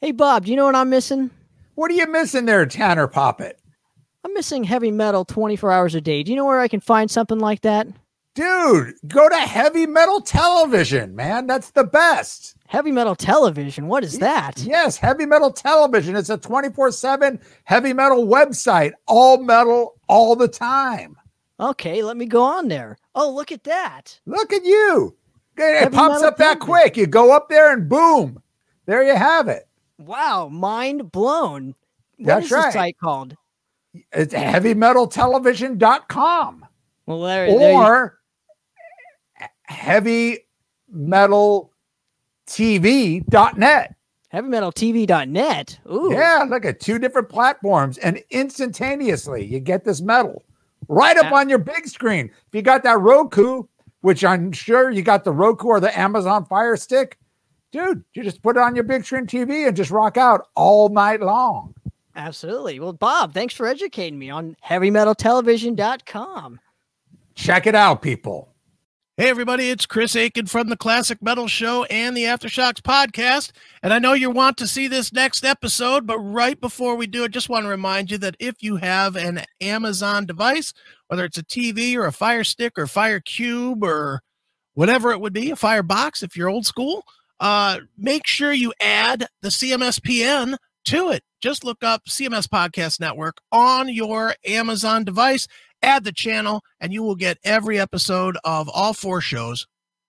Hey, Bob, do you know what I'm missing? What are you missing there, Tanner Poppet? I'm missing heavy metal 24 hours a day. Do you know where I can find something like that? Dude, go to heavy metal television, man. That's the best. Heavy metal television. What is that? Yes, heavy metal television. It's a 24 7 heavy metal website, all metal all the time. Okay, let me go on there. Oh, look at that. Look at you. It Heavy pops metal up that television. quick. You go up there and boom, there you have it. Wow, mind blown. What That's is right. site called? It's heavymetaltelevision.com Well, there, there you- or heavy metal TV.net. heavymetaltv.net. Ooh. Yeah, look at two different platforms, and instantaneously you get this metal right up on your big screen. If you got that Roku, which I'm sure you got the Roku or the Amazon Fire Stick, dude, you just put it on your big screen TV and just rock out all night long. Absolutely. Well, Bob, thanks for educating me on heavymetaltelevision.com. Check it out, people. Hey, everybody, it's Chris Akin from the Classic Metal Show and the Aftershocks podcast. And I know you want to see this next episode, but right before we do it, just want to remind you that if you have an Amazon device, whether it's a TV or a Fire Stick or Fire Cube or whatever it would be, a Fire Box if you're old school, uh, make sure you add the CMSPN to it. Just look up CMS Podcast Network on your Amazon device add the channel and you will get every episode of all four shows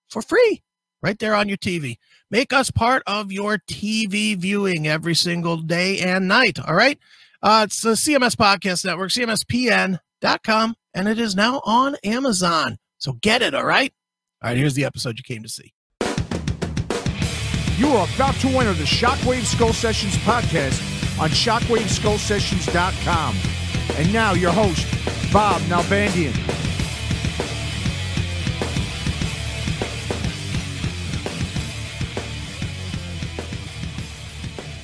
for free right there on your TV. Make us part of your TV viewing every single day and night. All right. Uh, it's the CMS Podcast Network, CMSPN.com, and it is now on Amazon. So get it. All right. All right. Here's the episode you came to see. You are about to enter the Shockwave Skull Sessions podcast on shockwaveskullsessions.com. And now your host, Bob Nalbandian.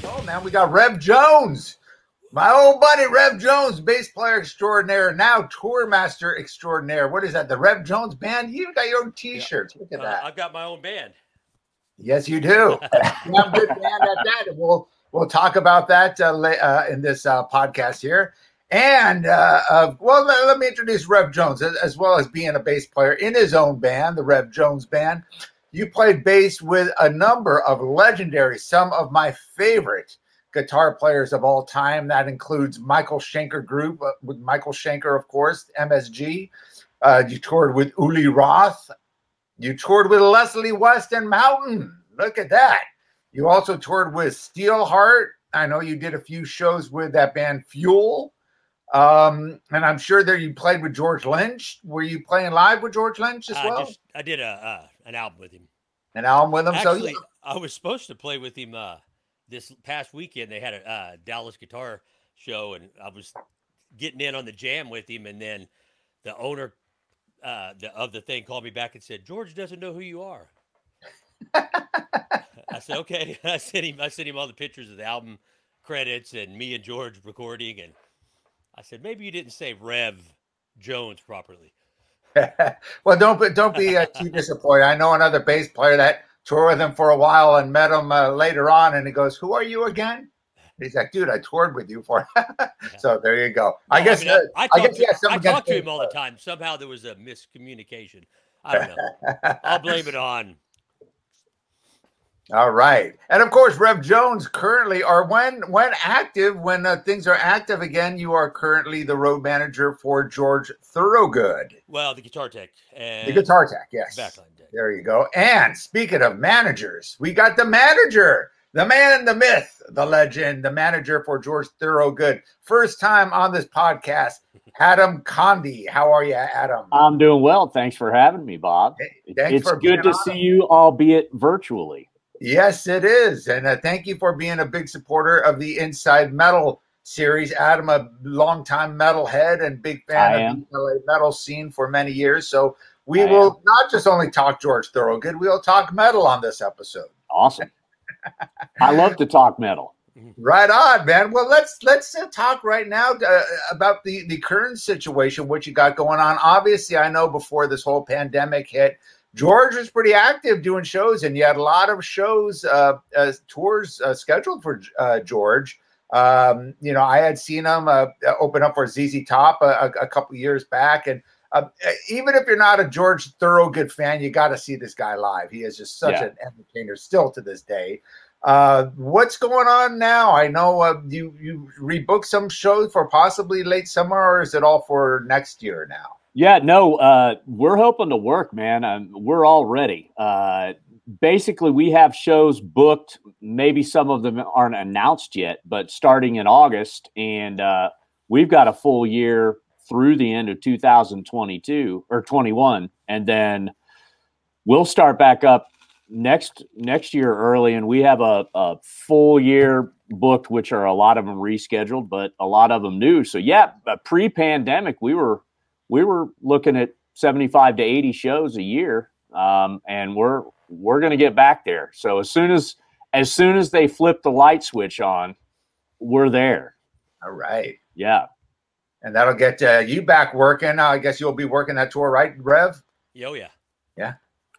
Oh man, we got Rev Jones, my old buddy Rev Jones, bass player extraordinaire, now tour master extraordinaire. What is that? The Rev Jones band? You got your own T-shirts. Look at Uh, that. I've got my own band. Yes, you do. a good at that. And we'll we'll talk about that uh, uh, in this uh, podcast here. And uh, well, let, let me introduce Rev Jones, as, as well as being a bass player in his own band, the Rev Jones Band. You played bass with a number of legendary, some of my favorite guitar players of all time. That includes Michael Schenker Group, uh, with Michael Schenker, of course, MSG. Uh, you toured with Uli Roth. You toured with Leslie West and Mountain. Look at that. You also toured with Steelheart. I know you did a few shows with that band Fuel. Um, and I'm sure that you played with George Lynch. Were you playing live with George Lynch as I well? just I did a uh, an album with him. An album with him. Actually, so I was supposed to play with him uh, this past weekend. They had a uh, Dallas guitar show, and I was getting in on the jam with him, and then the owner uh, the, of the thing called me back and said, "George doesn't know who you are." I said, "Okay." I sent him. I sent him all the pictures of the album credits and me and George recording, and I said, "Maybe you didn't say Rev Jones properly." well, don't be, don't be uh, too disappointed. I know another bass player that toured with him for a while and met him uh, later on, and he goes, "Who are you again?" He's like, "Dude, I toured with you for." so there you go. I No, guess. mean, uh, I, I, I guess to, has I talk to him all the time. Somehow there was a miscommunication. I don't know. I'll blame it on. All right, and of course, Rev Jones currently, or when when active, when uh, things are active again, you are currently the road manager for George Thorogood, Well, the guitar tech and the guitar tech. Yes, backline tech. there you go. And speaking of managers, we got the manager, the man, the myth, the legend, the manager for George Thorogood. First time on this podcast, Adam Conde. How are you, Adam? I'm doing well. Thanks for having me, Bob. Thanks it's good to on. see you, albeit virtually. Yes, it is. And uh, thank you for being a big supporter of the Inside Metal series. Adam, a longtime metalhead and big fan I of am. the LA metal scene for many years. So we I will not just only talk George Thorogood, we'll talk metal on this episode. Awesome. I love to talk metal. Right on, man. Well, let's let's uh, talk right now uh, about the the current situation, what you got going on. Obviously, I know before this whole pandemic hit, George was pretty active doing shows, and you had a lot of shows, uh, uh tours uh, scheduled for uh, George. Um, you know, I had seen him open up for ZZ Top a, a couple years back, and uh, even if you're not a George Thorogood fan, you got to see this guy live. He is just such Yeah. an entertainer still to this day. Uh, what's going on now? I know uh, you you rebooked some shows for possibly late summer, or is it all for next year now? Yeah, no, uh, we're hoping to work, man. Um, we're all ready. Uh, basically, we have shows booked. Maybe some of them aren't announced yet, but starting in August, and uh, we've got a full year through the end of 2022 or 21, and then we'll start back up next next year early, and we have a, a full year booked, which are a lot of them rescheduled, but a lot of them new. So yeah, but pre-pandemic, we were we were looking at 75 to 80 shows a year um, and we're we're going to get back there. So as soon as as soon as they flip the light switch on we're there. All right, yeah and that'll get uh, you back working. I guess you'll be working that tour, right, Rev? Oh yeah. Yeah.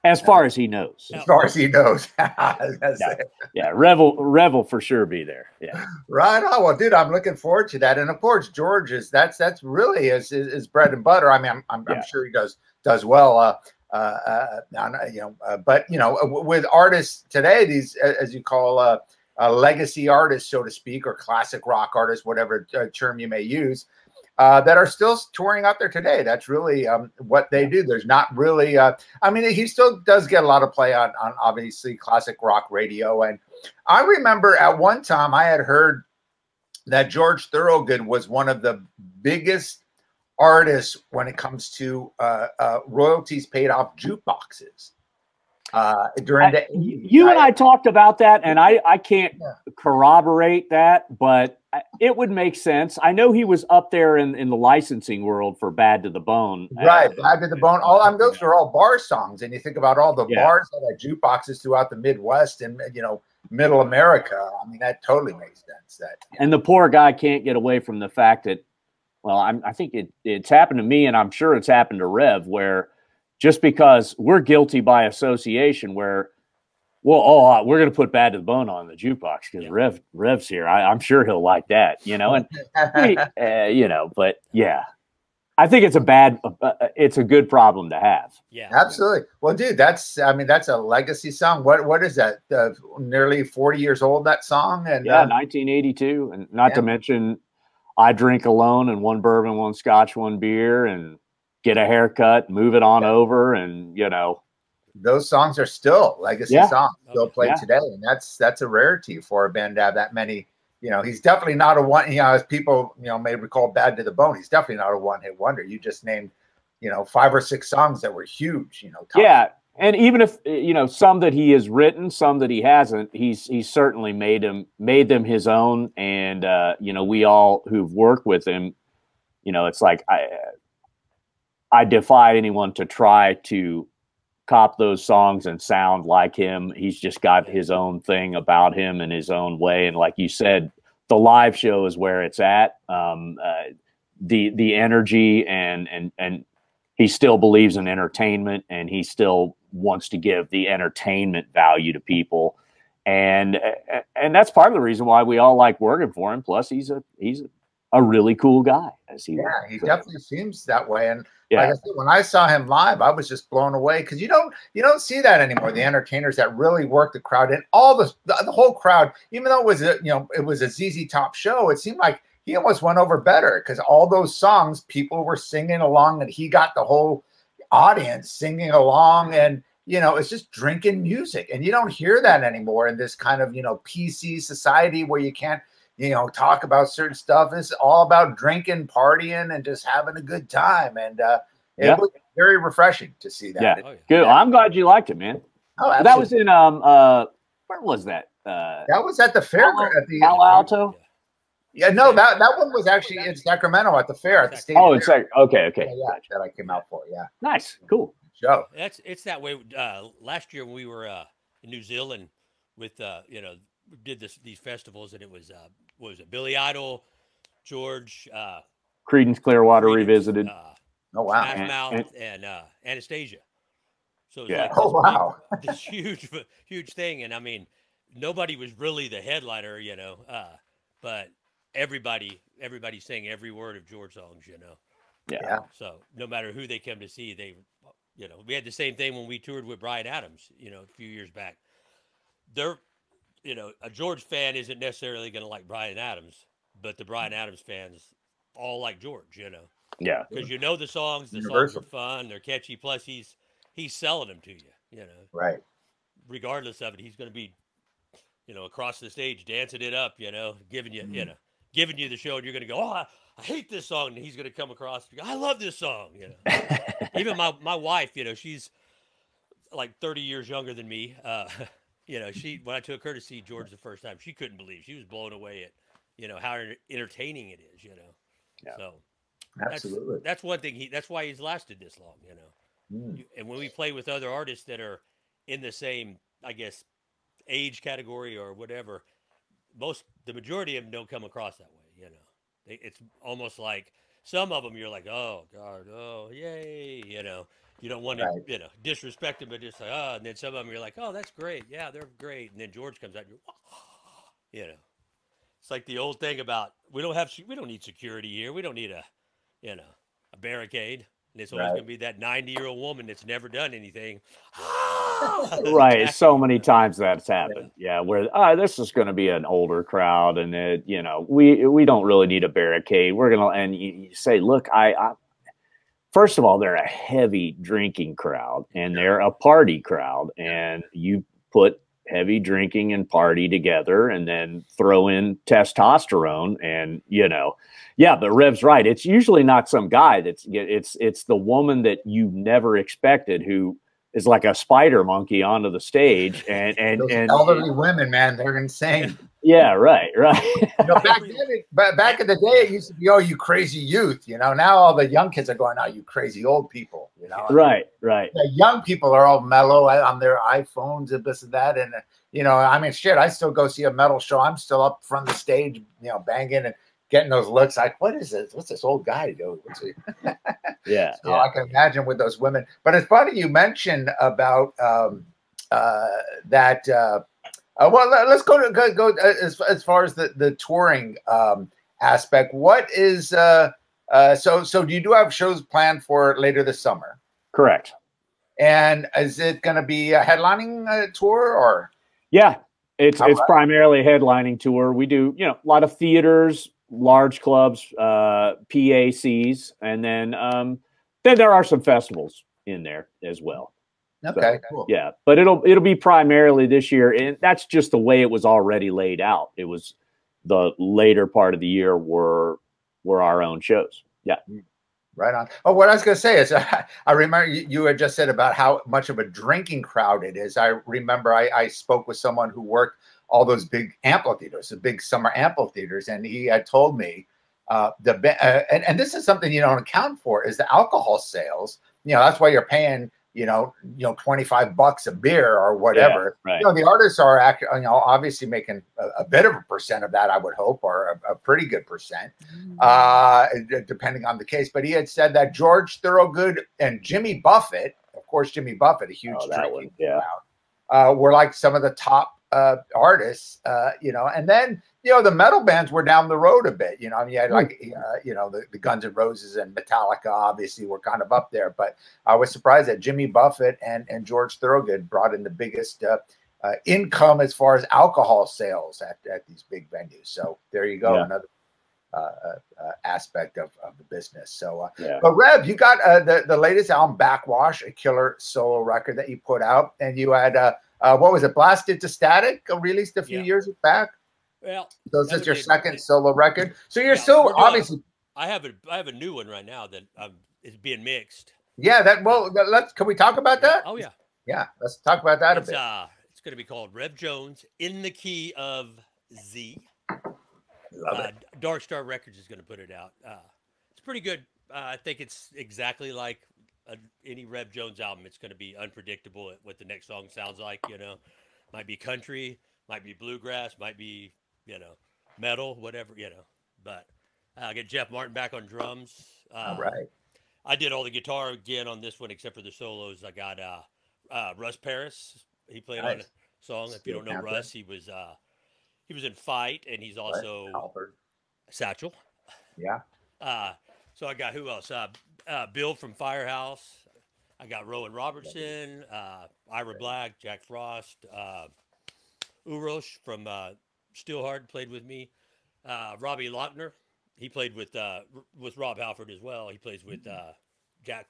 As far as he knows As far as he knows. I was gonna Yeah. yeah revel revel for sure be there yeah Right on. Well, dude, I'm looking forward to that. And of course, George is that's that's really his his, his bread and butter. I mean, I'm I'm, I'm sure he does does well. Uh, uh, uh, uh, you know, uh, but you know, with artists today, these as you call uh, uh, legacy artists, so to speak, or classic rock artists, whatever uh, term you may use, uh, that are still touring out there today. That's really um, what they do. There's not really. Uh, I mean, he still does get a lot of play on on obviously classic rock radio, and I remember at one time I had heard that George Thorogood was one of the biggest artists when it comes to uh, uh, royalties paid off jukeboxes uh, during the I- you and I talked about that, and I I can't Yeah. corroborate that, but I- it would make sense. I know he was up there in in the licensing world for Bad to the Bone, Right, Uh, Bad to the Bone. All I'm those are all bar songs, and you think about all the Yeah. bars that had jukeboxes throughout the Midwest and you know Middle America. I mean, that totally makes sense. That and the poor guy can't get away from the fact that well I'm, i think it, it's happened to me and i'm sure it's happened to rev where just because we're guilty by association where well oh uh, we're going to put bad to the bone on the jukebox because Yeah. rev rev's here I, i'm sure he'll like that you know and uh, you know but yeah i think it's a bad uh, uh, it's a good problem to have Yeah. Absolutely. Well, dude, that's I mean that's a legacy song. What what is that? Uh, nearly 40 years old that song and yeah uh, 1982 and not to mention i drink alone and one bourbon one scotch one beer and get a haircut move it on Yeah. over and you know those songs are still legacy Yeah. songs still Okay. played Yeah. today and that's that's a rarity for a band to have that many you know he's definitely not a one you know as people you know may recall bad to the bone he's definitely not a one-hit wonder you just named you know five or six songs that were huge you know top- yeah and even if you know some that he has written some that he hasn't he's he's certainly made them made them his own and uh you know we all who've worked with him you know it's like i i defy anyone to try to cop those songs and sound like him. He's just got his own thing about him in his own way. And like you said the live show is where it's at. Um uh, the the energy and and and he still believes in entertainment and he still wants to give the entertainment value to people. And and that's part of the reason why we all like working for him. Plus he's a he's a really cool guy as he yeah he definitely seems that way and yeah like I said, when I saw him live, I was just blown away because you don't you don't see that anymore. The entertainers that really work the crowd and all the, the the whole crowd, even though it was a you know it was a ZZ Top show, it seemed like he almost went over better because all those songs people were singing along and he got the whole audience singing along and you know it's just drinking music and you don't hear that anymore in this kind of you know PC society where you can't you know talk about certain stuff. It's all about drinking partying and just having a good time. And uh it Yeah. was very refreshing to see that. Yeah. Oh, yeah. good. I'm glad you liked it man. Oh, that was in um uh where was that? Uh that was at the fair Palo- at the Palo Alto? yeah no that that one was actually in Sacramento at the fair at the state Oh, it's like okay, okay, yeah, yeah, that I came out for yeah. Nice, cool. show. That's it's that way. Uh, last year when we were uh, in New Zealand with uh, you know we did this these festivals and it was uh, what was it Billy Idol, George, uh, Creedence Clearwater Creedence, Revisited. uh, oh wow Smash And- Mouth, and- and, uh, Anastacia. So it was Yeah. like Oh this big- wow. this huge huge thing and i mean nobody was really the headliner you know uh but everybody everybody sang every word of george songs you know Yeah. Yeah. so no matter who they come to see they you know we had the same thing when we toured with bryan adams you know a few years back they're you know a george fan isn't necessarily going to like bryan adams but the bryan adams fans all like george you know Yeah. because you know the songs the Universal. songs are fun they're catchy plus he's he's selling them to you you know Right. regardless of it, he's going to be, you know, across the stage dancing it up, you know, giving you, Mm-hmm. you know, giving you the show, and you're going to go, oh, I, I hate this song, and he's going to come across, go, I love this song, you know. Even my my wife, you know, she's like 30 years younger than me. Uh, you know, she when I took her to see George the first time, she couldn't believe she was blown away at, you know, how entertaining it is, you know. Yeah. So that's Absolutely. that's one thing he that's why he's lasted this long, you know Mm. and when we play with other artists that are in the same, I guess, age category or whatever, most the majority of them don't come across that way. You know, they, it's almost like some of them you're like, oh god, oh yay, you know, you don't want to, Right. you know, disrespect them, but just like, oh, and then some of them you're like, oh, that's great, yeah, they're great, and then George comes out, and you're, you know, it's like the old thing about we don't have we don't need security here, we don't need a, you know, a barricade. And it's always Right. going to be that 90 year old woman that's never done anything. right. So many times that's happened. Yeah, where ah, this is going to be an older crowd, and it, you know, we we don't really need a barricade. We're gonna and you, you say, look, I, I. First of all, they're a heavy drinking crowd, and they're a party crowd, and you put heavy drinking and party together, and then throw in testosterone, and you know, yeah, but Rev's right. It's usually not some guy that's it's it's the woman that you never expected who is like a spider monkey onto the stage and and Those and elderly women, man, they're insane. yeah right right You know, back then, it, but back in the day, it used to be, "Oh, you crazy youth." You know, now all the young kids are going, "Oh, you crazy old people." You know, right right the young people are all mellow on their iPhones and this and that. And, uh, you know, I mean, shit, I still go see a metal show. I'm still up front of the stage, you know, banging and getting those looks like, what is this? What's this old guy doing? Yeah, So yeah. I can imagine with those women. But it's funny you mentioned about um, uh, that. Uh, uh, well, let, us go to go, go uh, as, as far as the the touring um, aspect. What is uh, uh, so so? Do you do have shows planned for later this summer? correct And is it going to be a headlining uh, tour or? yeah it's All it's right. primarily a headlining tour we do you know a lot of theaters large clubs uh pacs and then um then there are some festivals in there as well Okay, cool. yeah but it'll it'll be primarily this year and that's just the way it was already laid out it was the later part of the year were were our own shows yeah Right on. Oh, what I was going to say is, I remember you, you had just said about how much of a drinking crowd it is. I remember I, I spoke with someone who worked all those big amphitheaters, the big summer amphitheaters, and he had told me uh, the ba- uh, and, and this is something you don't account for is the alcohol sales. You know, that's why you're paying you know you know 25 bucks a beer or whatever. right You know, the artists are actually you know obviously making a, a bit of a percent of that. I would hope, or a, a pretty good percent uh, depending on the case. But he had said that George Thorogood and Jimmy Buffett, of course, Jimmy Buffett, a huge Oh, that drinking one, yeah. crowd, uh, were like some of the top uh, artists, uh, you know. And then you know the metal bands were down the road a bit, you know. I mean, you had like uh, you know the, the Guns N' Roses and Metallica, obviously, were kind of up there. But I was surprised that Jimmy Buffett and and George Thorogood brought in the biggest. Uh, uh, income as far as alcohol sales at, at these big venues. So there you go, Yeah. another uh, aspect of, of the business. So, uh, yeah but Rev, you got uh, the the latest album, Backwash, a killer solo record that you put out, and you had uh, what was it, Blasted to Static, uh, released a few Yeah. years back. Well, So this is your second solo record. So you're Yeah, still doing- obviously, I have a I have a new one right now that um, is being mixed. yeah. That well, let's can we talk about that? Oh yeah, Yeah, let's talk about that a bit. uh it's going to be called Rev Jones in the key of Z. Love Uh, it. Dark Star Records is going to put it out. Uh, it's pretty good. Uh, I think it's exactly like any Rev Jones album. It's going to be unpredictable what the next song sounds like. You know, might be country, might be bluegrass, might be you know metal, whatever. You know, but uh, I get Jeff Martin back on drums. Uh, All right. I did all the guitar again on this one, except for the solos. I got uh, uh, Russ Parrish. He played on a Nice. song. If you don't know. Russ, he was uh, he was in Fight, and he's also. Satchel. Yeah. Uh, so I got who else? Uh, uh, Bill from Firehouse. I got Rowan Robertson, uh, Ira Black, Jack Frost, uh, Urosh from uh, Steelheart played with me. Uh, Robbie Lochner, he played with uh, with Rob Halford as well. He plays with uh, Jack.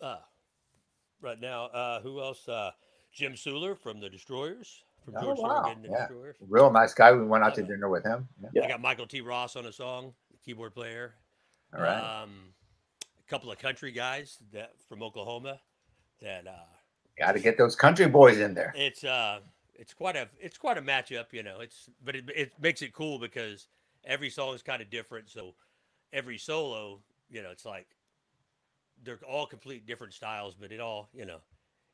Uh, right now, uh, who else? Uh, Jim Suhler from the Destroyers, from Oh, George wow. And the Yeah. Destroyers. Real nice guy. We went out to dinner with him. Yeah. I got Michael T. Ross on a song, keyboard player. All right. Um, a couple of country guys that from Oklahoma. That uh, Got to get those country boys in there. it's uh, it's quite a it's quite a matchup, you know. It's but it it makes it cool because every song is kind of different. So every solo, you know, it's like they're all complete different styles, but it all, you know,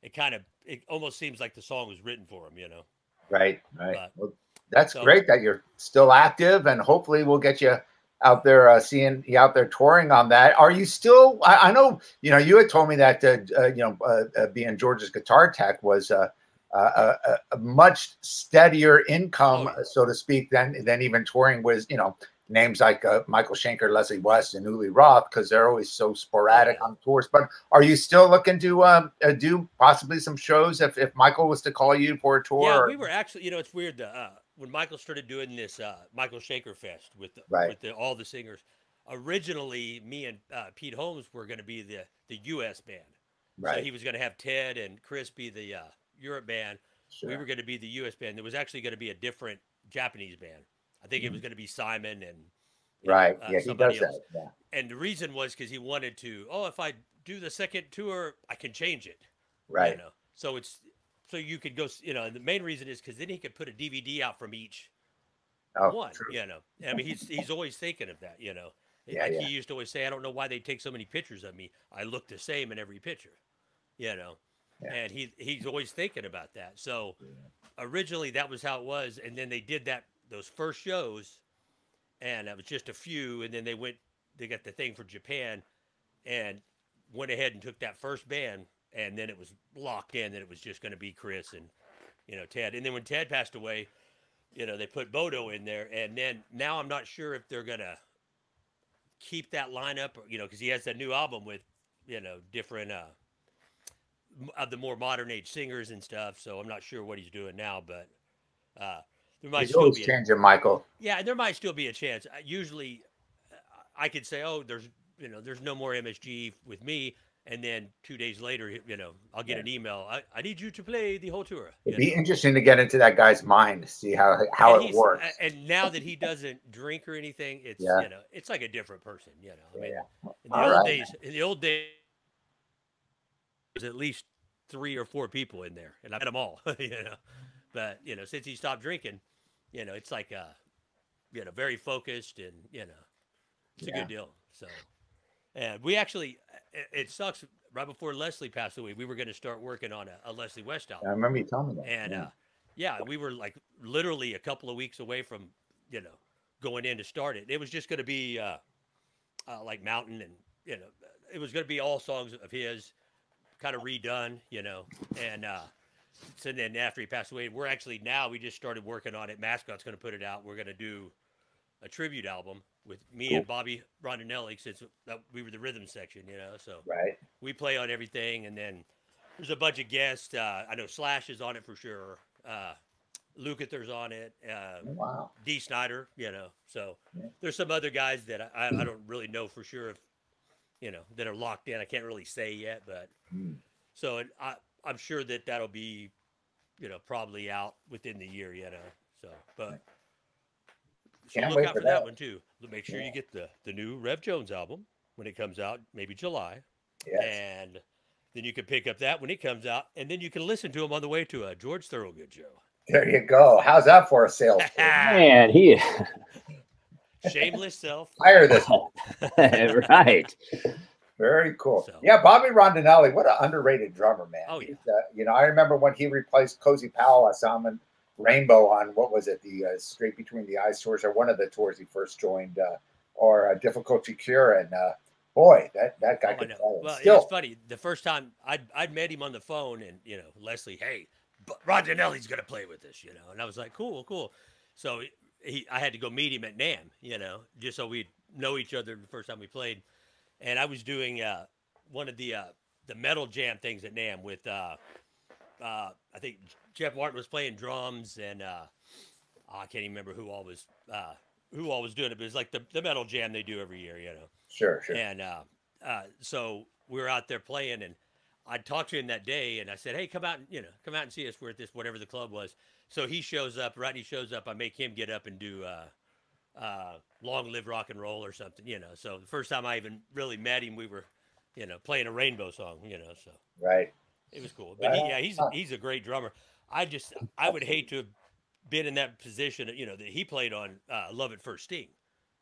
it kind of it almost seems like the song was written for them, you know. Right. Right. But- Well, that's so- great that you're still active, and hopefully we'll get you out there uh, seeing you out there touring on that. Are you still? I, I know you know you had told me that uh, uh, you know uh, uh, being George's guitar tech was uh, uh, a, much steadier income, so to speak, than than even touring with you know names like uh, Michael Schenker, Leslie West, and Uli Roth because they're always so sporadic on tours. But are you still looking to um, uh, do possibly some shows if, if Michael was to call you for a tour? Yeah, we were actually, you know, it's weird. Uh, when Michael started doing this uh, Michael Schenker Fest with the, Right. with the, all the singers, originally me and uh, Pete Holmes were going to be the the U.S. band. right. So he was going to have Ted and Chris be the uh, Europe band. Sure. We were going to be the U.S. band. There was actually going to be a different Japanese band. I think it was going to be Simon and know, Mm-hmm. right. uh, yeah, he does else. that. Yeah. And the reason was because he wanted to. Oh, if I do the second tour, I can change it. Right. You know, so it's so you could go. You know, and the main reason is because then he could put a DVD out from each Oh, one. true. You know, I mean, he's he's always thinking of that. You know, Yeah, like yeah. he used to always say, I don't know why they take so many pictures of me. I look the same in every picture. You know, Yeah. and he he's always thinking about that. So originally that was how it was, and then they did that those first shows, and it was just a few, and then they went they got the thing for Japan, and went ahead and took that first band, and then it was locked in that it was just going to be Chris and you know Ted, and then when Ted passed away, you know they put Bodo in there, and then now I'm not sure if they're gonna keep that lineup, or, you know, because he has that new album with you know different uh of the more modern age singers and stuff. So I'm not sure what he's doing now, but uh there might He's still always be a, changing, Michael. yeah, there might still be a chance. Uh, Usually, uh, I could say, "Oh, there's you know, there's no more MSG with me," and then two days later, you know, I'll get an email. I, I need you to play the whole tour. It'd be know. interesting to get into that guy's mind, to see how how And it works. And now that he doesn't drink or anything, it's Yeah. you know, it's like a different person. You know, I mean, Yeah. in the All old right. days, in the old days, there's at least three or four people in there, and I met them all. you know, but you know, since he stopped drinking, you know, it's like uh, you know, very focused, and you know, it's a good deal. So, and we actually, it, it sucks. Right before Leslie passed away, we were going to start working on a, a Leslie West album. I remember you telling me that. And yeah. uh, yeah, we were like literally a couple of weeks away from, you know, going in to start it. It was just going to be uh, uh, like Mountain, and you know, it was going to be all songs of his, kind of redone, you know. And uh, so then after he passed away, we're actually now we just started working on it. Mascot's going to put it out. We're going to do a tribute album with me and Bobby Rondinelli since that, we were the rhythm section, you know. So right. we play on everything, and then there's a bunch of guests. Uh, I know Slash is on it for sure. Uh, Lukather's on it. Uh, Wow. Dee Snider, you know. So Yeah. there's some other guys that I, I don't really know for sure if you know that are locked in. I can't really say yet, but Mm. so it, I I'm sure that that'll be you know probably out within the year, you know. So but. So Can't look out for for that. that. one too. Make sure Yeah. you get the the new Rev Jones album when it comes out, maybe July Yes. and then you can pick up that when it comes out, and then you can listen to him on the way to a George Thorogood show. There you go. How's that for a sales? Man, he Shameless self. Hire this. right. Very cool. So- Yeah, Bobby Rondinelli, what an underrated drummer, man. Oh, yeah. Uh, you know, I remember when he replaced Cozy Powell. I saw him in Rainbow on what was it, the uh, Straight Between the Eyes tours, or one of the tours he first joined, uh, or uh, Difficult to Cure, and uh, boy, that that guy Oh, could play. Well, Still, it's funny. The first time I'd I'd met him on the phone, and you know, Leslie, hey, but Rondinelli's gonna play with us, you know, and I was like, cool, cool. So he, I had to go meet him at NAMM, you know, just so we'd know each other the first time we played. And I was doing uh, one of the uh, the metal jam things at NAMM with uh, uh, I think Jeff Martin was playing drums, and uh, I can't even remember who all was uh, who all was doing it, but it's like the, the metal jam they do every year, you know. sure, sure. And uh, uh, so we were out there playing, and I talked to him that day, and I said, "Hey, come out, and you know, come out and see us. We're at this whatever the club was." So he shows up. Rodney shows up. I make him get up and do uh, uh, "Long Live Rock and Roll" or something, you know. So the first time I even really met him, we were, you know, playing a Rainbow song, you know. So Right. it was cool. But he, yeah, he's he's a great drummer. I just I would hate to have been in that position, you know, that he played on uh, "Love at First Sting."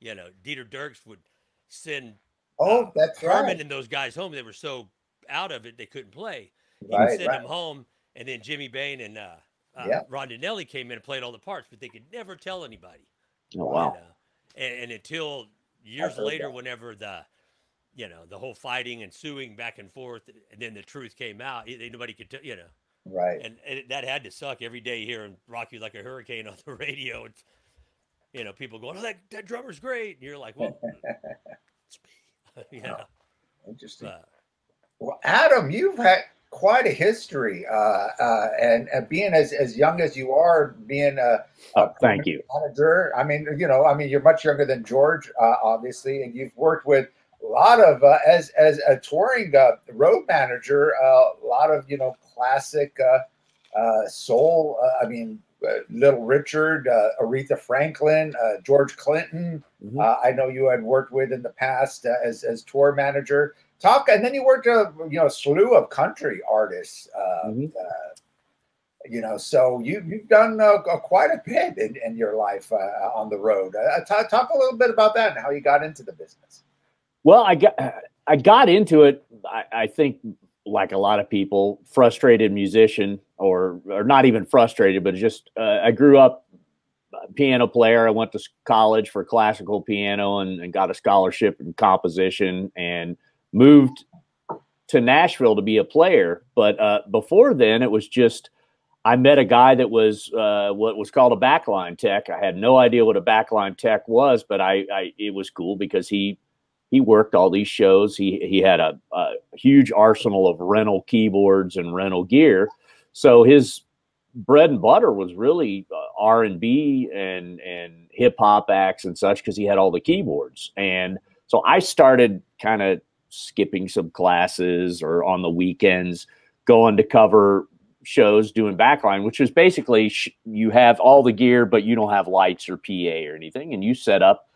You know, Dieter Dierks would send Oh, uh, that's Herman right. and those guys home. They were so out of it they couldn't play. He would Right, send right. them home, and then Jimmy Bain and uh, uh, Yeah. Rondinelli came in and played all the parts, but they could never tell anybody. Oh, you wow. know. And, and until years later, that. whenever the you know the whole fighting and suing back and forth, and then the truth came out, it, nobody could tell. You know, Right. and, and that had to suck every day hearing "Rock You Like a Hurricane" on the radio. It's you know people going, "Oh, that, that drummer's great," and you're like, "Well, it's me." you know, Interesting. but, Well, Adam, you've had quite a history, uh, uh, and, and being as, as young as you are, being a, Oh, thank you. manager. I mean, you know, I mean, you're much younger than George, uh, obviously, and you've worked with a lot of uh, as as a touring uh, road manager, uh, a lot of you know classic uh, uh, soul. Uh, I mean, uh, Little Richard, uh, Aretha Franklin, uh, George Clinton. Mhm. Uh, I know you had worked with in the past uh, as as tour manager. Talk, and then you worked a you know a slew of country artists. Uh, you know, so you you've done uh, quite a bit in, in your life uh, on the road. Uh, talk, talk a little bit about that and how you got into the business. Well, I got I got into it. I, I think, like a lot of people, frustrated musician, or or not even frustrated, but just uh, I grew up piano player. I went to college for classical piano and, and got a scholarship in composition, and moved to Nashville to be a player. But uh, before then, it was just I met a guy that was uh, what was called a backline tech. I had no idea what a backline tech was, but I, I it was cool because he he worked all these shows. He he had a, a huge arsenal of rental keyboards and rental gear. So his bread and butter was really uh, R and B and and hip hop acts and such because he had all the keyboards. And so I started kind of skipping some classes or on the weekends going to cover shows doing backline, which is basically sh- you have all the gear, but you don't have lights or PA or anything, and you set up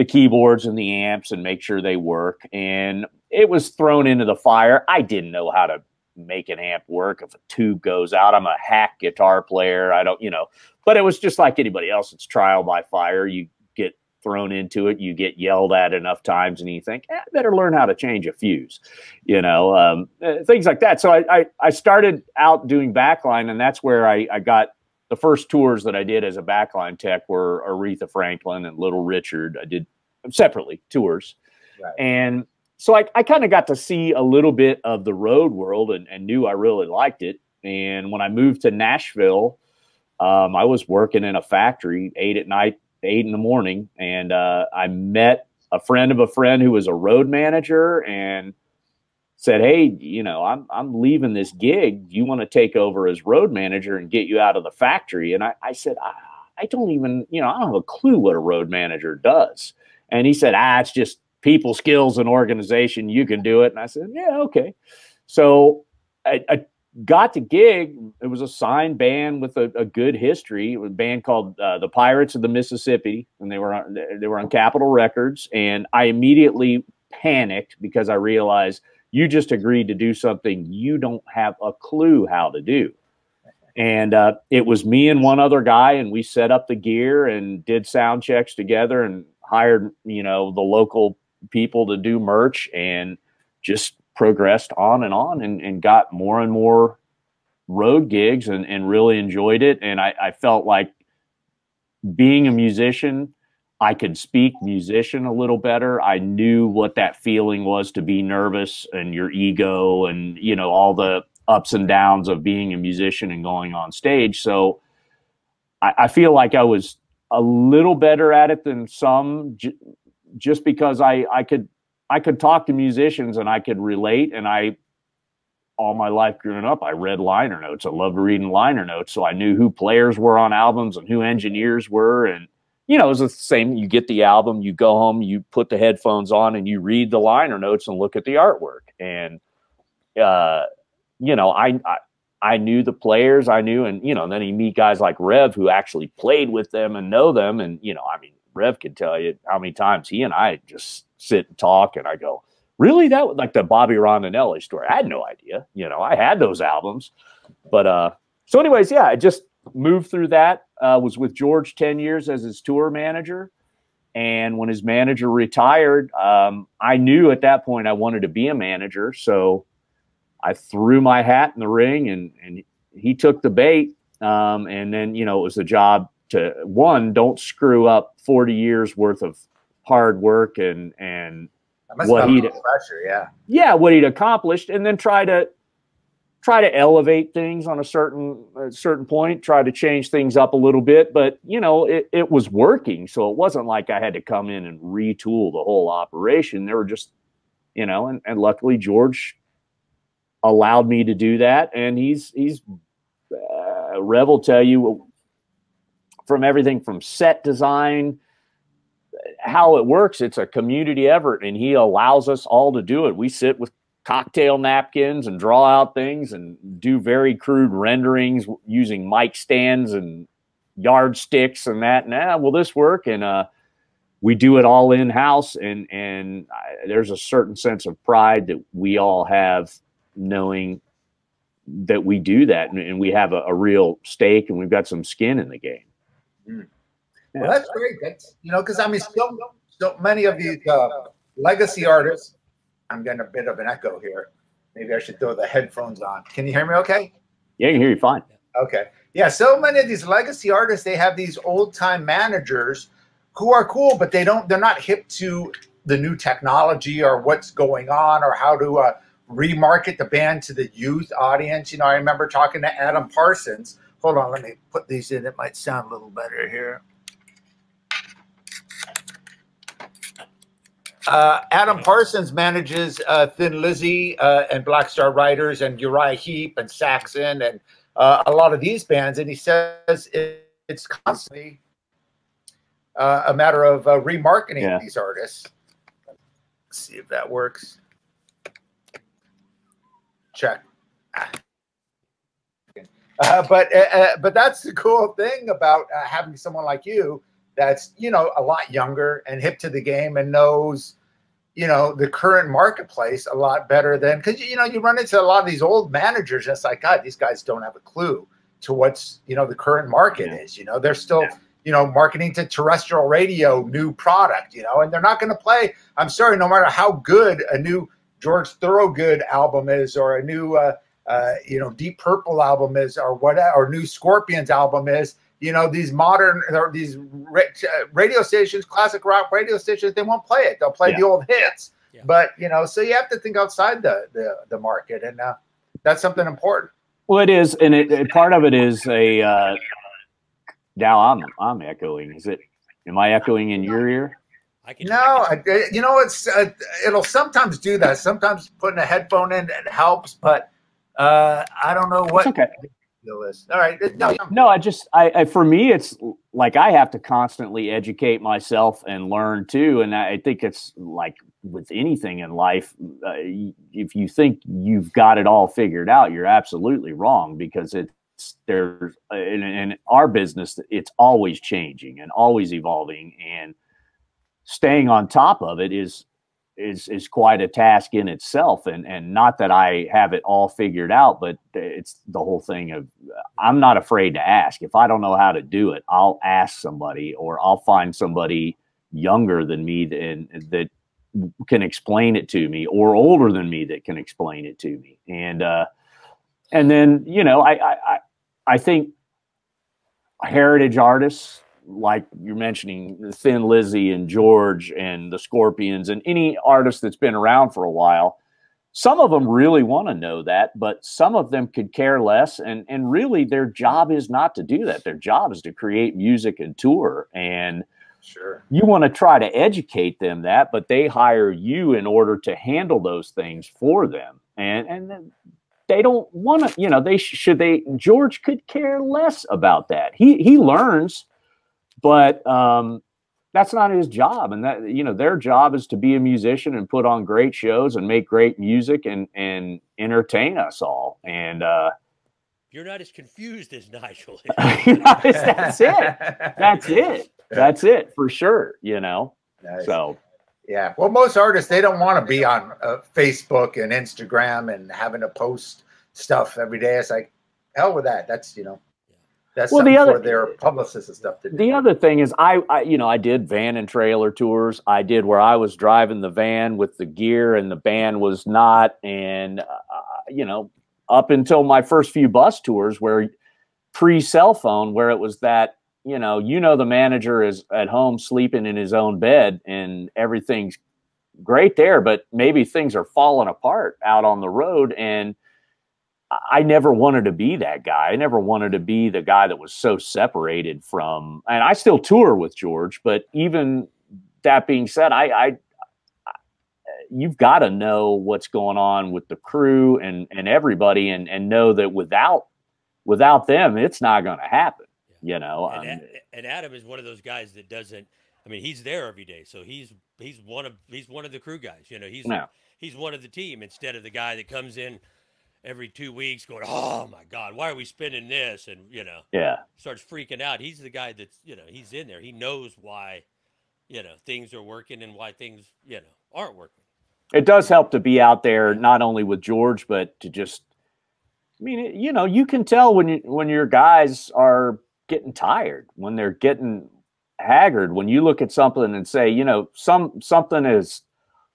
the keyboards and the amps and make sure they work. And it was thrown into the fire. I didn't know how to make an amp work if a tube goes out. I'm a hack guitar player. I don't, you know, but it was just like anybody else. It's trial by fire. You get thrown into it, you get yelled at enough times, and you think, eh, I better learn how to change a fuse, you know, um, uh, things like that. So I, I, I started out doing backline, and that's where I, I got the first tours that I did as a backline tech were Aretha Franklin and Little Richard. I did separately tours. Right. And so I, I kind of got to see a little bit of the road world and, and knew I really liked it. And when I moved to Nashville, um, I was working in a factory eight at night, eight in the morning, and uh, I met a friend of a friend who was a road manager and said, "Hey, you know, I'm I'm leaving this gig. You want to take over as road manager and get you out of the factory?" And I, I said, I, "I don't even, you know, I don't have a clue what a road manager does." And he said, "Ah, it's just people skills and organization. You can do it." And I said, "Yeah, okay." So I, I got the gig. It was a signed band with a, a good history. It was a band called uh, the Pirates of the Mississippi, and they were on, they were on Capitol Records. And I immediately panicked because I realized you just agreed to do something you don't have a clue how to do. And uh, it was me and one other guy, and we set up the gear and did sound checks together and hired, you know, the local people to do merch and just progressed on and on and, and got more and more road gigs and, and really enjoyed it. And I, I felt like being a musician, I could speak musician a little better. I knew what that feeling was to be nervous and your ego and you know all the ups and downs of being a musician and going on stage. So I, I feel like I was a little better at it than some, j- just because I I could I could talk to musicians and I could relate and I all my life growing up, I read liner notes. I loved reading liner notes. So I knew who players were on albums and who engineers were. And, you know, it was the same. You get the album, you go home, you put the headphones on, and you read the liner notes and look at the artwork. And, uh, you know, I, I, I knew the players I knew, and you know, and then you meet guys like Rev who actually played with them and know them, and you know, I mean, Rev can tell you how many times he and I just sit and talk, and I go, really that was like the Bobby Rondinelli story. I had no idea. You know, I had those albums, but uh. So, anyways, yeah, I just moved through that. Uh, was with George ten years as his tour manager, and when his manager retired, um, I knew at that point I wanted to be a manager. So, I threw my hat in the ring, and and he took the bait. Um, and then you know it was a job to one don't screw up forty years worth of hard work and and what he pressure, yeah, yeah, what he'd accomplished, and then try to try to elevate things on a certain a certain point, try to change things up a little bit. But you know, it, it was working, so it wasn't like I had to come in and retool the whole operation. There were just, you know, and, and luckily George allowed me to do that, and he's he's uh, Rev will tell you from everything from set design how it works it's a community effort and he allows us all to do it we sit with cocktail napkins and draw out things and do very crude renderings using mic stands and yardsticks and that and ah, will this work and uh we do it all in house and and I, there's a certain sense of pride that we all have knowing that we do that and, and we have a, a, real stake and we've got some skin in the game mm. Well, that's great. That's you know, because I mean, so, so many of these uh, legacy artists. I'm getting a bit of an echo here. Maybe I should throw the headphones on. Can you hear me? Okay. Yeah, I can hear you fine. Okay. Yeah. So many of these legacy artists, they have these old time managers who are cool, but they don't. They're not hip to the new technology or what's going on or how to uh, remarket the band to the youth audience. You know, I remember talking to Adam Parsons. Hold on, let me put these in. It might sound a little better here. Uh, Adam Parsons manages uh, Thin Lizzy uh, and Black Star Riders and Uriah Heep and Saxon and uh, a lot of these bands, and he says it, it's constantly uh, a matter of uh, remarketing yeah. these artists. Let's see if that works. Check. but but that's the cool thing about having someone like you that's you know a lot younger and hip to the game and knows you know the current marketplace a lot better than because you know you run into a lot of these old managers just like god these guys don't have a clue to what's you know the current market yeah. is you know they're still yeah. you know marketing to terrestrial radio new product you know and they're not going to play i'm sorry no matter how good a new george thorogood album is or a new uh, uh, you know deep purple album is or whatever or new scorpions album is you know these modern or these radio stations classic rock radio stations they won't play it they'll play yeah. the old hits yeah. but you know so you have to think outside the the, the market and uh, that's something important well it is and it, it part of it is a uh, now i'm i'm echoing is it am i echoing in your ear I can, no, I can. you know it's uh, it'll sometimes do that. Sometimes putting a headphone in it helps, but uh, I don't know what. It's okay the list. All right. No, no, I just, I, I, for me, it's like I have to constantly educate myself and learn too. And I think it's like with anything in life, uh, if you think you've got it all figured out, you're absolutely wrong because it's there's in, in our business, it's always changing and always evolving and staying on top of it is is is quite a task in itself. And and not that I have it all figured out but it's the whole thing of I'm not afraid to ask. If I don't know how to do it I'll ask somebody or I'll find somebody younger than me and that can explain it to me or older than me that can explain it to me. And uh and then you know I I I think heritage artists like you're mentioning Thin Lizzy and George and the Scorpions and any artist that's been around for a while, some of them really want to know that, but some of them could care less. And and really, their job is not to do that. Their job is to create music and tour. And Sure. you want to try to educate them that, but they hire you in order to handle those things for them. And and they don't want to, you know, they should they George could care less about that. He he learns, but um that's not his job and that you know their job is to be a musician and put on great shows and make great music and and entertain us all and uh You're not as confused as Nigel. is. that's it that's it that's it for sure you know Nice. so Yeah. Well, most artists they don't want to be on uh, Facebook and Instagram and having to post stuff every day. It's like hell with that. That's you know, that's Well, the other- for their publicists and stuff to do. the other thing is I, I you know i did van and trailer tours. I did where i was driving the van with the gear and the band was not. And uh, you know up until my first few bus tours where pre cell phone where it was that you know you know the manager is at home sleeping in his own bed and everything's great there but maybe things are falling apart out on the road. And I never wanted to be that guy. I never wanted to be the guy that was so separated from. And I still tour with George, but even that being said, I, I, I you've got to know what's going on with the crew and and everybody, and and know that without without them, it's not going to happen. You know, and, um, and Adam is one of those guys that doesn't. I mean, he's there every day, so he's he's one of he's one of the crew guys. You know, he's No. he's one of the team instead of the guy that comes in every two weeks going, "Oh my God, why are we spending this?" and you know yeah, starts freaking out. He's the guy that's you know he's in there. He knows why you know things are working and why things you know aren't working. it does help to be out there not only with George, but to just. I mean, you know, you can tell when you when your guys are getting tired, when they're getting haggard. When you look at something and say, you know, some something as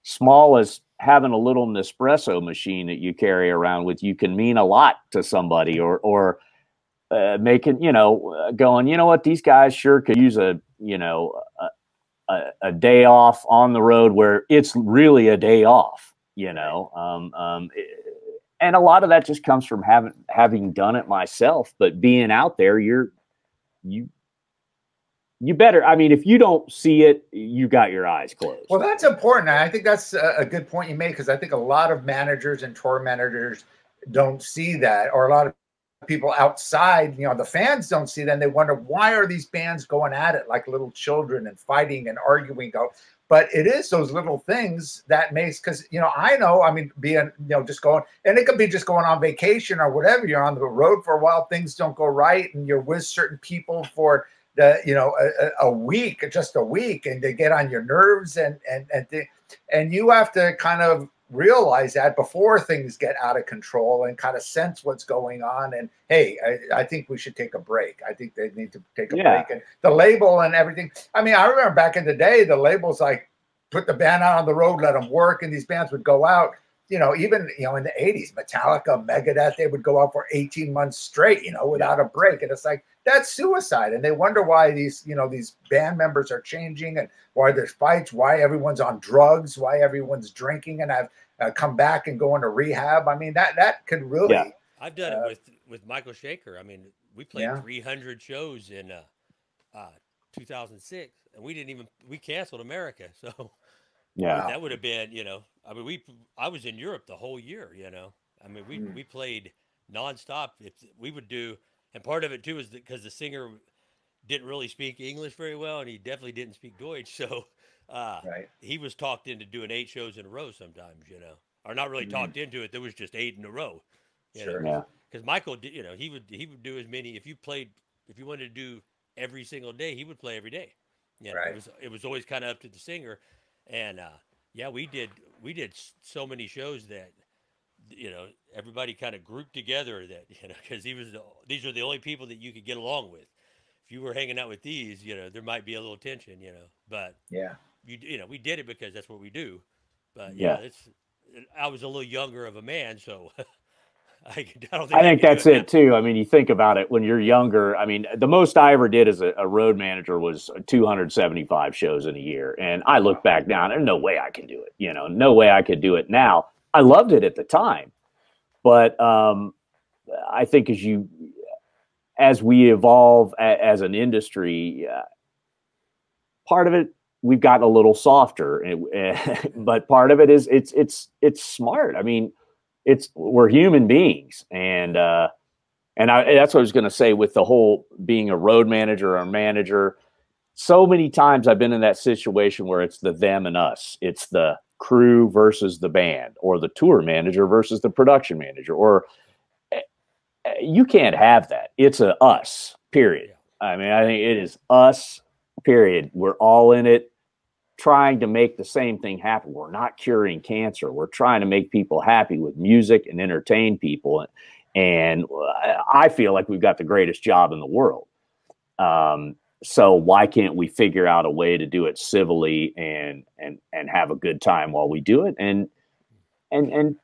small as having a little Nespresso machine that you carry around with you can mean a lot to somebody, or or uh, making you know uh, going, you know what, these guys sure could use a you know a, a, a day off on the road where it's really a day off, you know. Um, um, and a lot of that just comes from having having done it myself. But being out there, you're you you better. I mean, if you don't see it, you got your eyes closed. Well, that's important. I think that's a, good point you made because I think a lot of managers and tour managers don't see that, or a lot of people outside, you know, the fans don't see that. And they wonder why are these bands going at it like little children and fighting and arguing? But it is those little things that makes because you know I know I mean being you know just going and it could be just going on vacation or whatever. You're on the road for a while, things don't go right, and you're with certain people for the you know a, a week just a week and they get on your nerves and and and and you have to kind of realize that before things get out of control and kind of sense what's going on and hey I, I think we should take a break. I think they need to take a Yeah. break and the label and everything. I mean i remember back in the day the labels like put the band out on the road let them work and these bands would go out you know even you know in the 80s metallica megadeth they would go out for 18 months straight you know without a break and it's like that's suicide and they wonder why these you know these band members are changing and why there's fights why everyone's on drugs why everyone's drinking and I've uh, come back and go into rehab i mean that that could really Yeah. I've done Uh, it with with Michael Schenker. I mean, we played Yeah. 300 shows in uh, uh, 2006, and we didn't even we canceled America. So yeah, that would have been, you know, I mean, we I was in Europe the whole year. You know, I mean, we Mm. we played nonstop. If we would do, and part of it too is because the singer didn't really speak English very well, and he definitely didn't speak Deutsch. So uh, right he was talked into doing eight shows in a row sometimes. You know, or not really Mhm. talked into it. There was just eight in a row. you know, Sure. yeah. because Michael, did, you know, he would he would do as many. If you played, if you wanted to do every single day, he would play every day. You know, Right. It was it was always kind of up to the singer, and uh, yeah, we did we did so many shows that you know everybody kind of grouped together that you know because he was the, these are the only people that you could get along with. If you were hanging out with these, you know, there might be a little tension, you know, but yeah you you know we did it because that's what we do. But Yeah. yeah, it's I was a little younger of a man, so I, think I think that's it too. I mean, you think about it when you're younger. I mean, the most I ever did as a, a road manager was 275 shows in a year, and I look back now, there's no way I can do it. You know, no way I could do it now. I loved it at the time, but um, I think as you as we evolve a, as an industry, uh, part of it we've gotten a little softer, and, but part of it is it's it's it's smart. I mean, it's we're human beings, and uh, and I, that's what I was going to say with the whole being a road manager or manager. So many times I've been in that situation where it's the them and us. It's the crew versus the band, or the tour manager versus the production manager, or eh, eh, you can't have that. It's a us. Period. I mean, I think it is us. Period. We're all in it, trying to make the same thing happen. We're not curing cancer. We're trying to make people happy with music and entertain people. And I feel like we've got the greatest job in the world. Um, so why can't we figure out a way to do it civilly and and and have a good time while we do it? And and and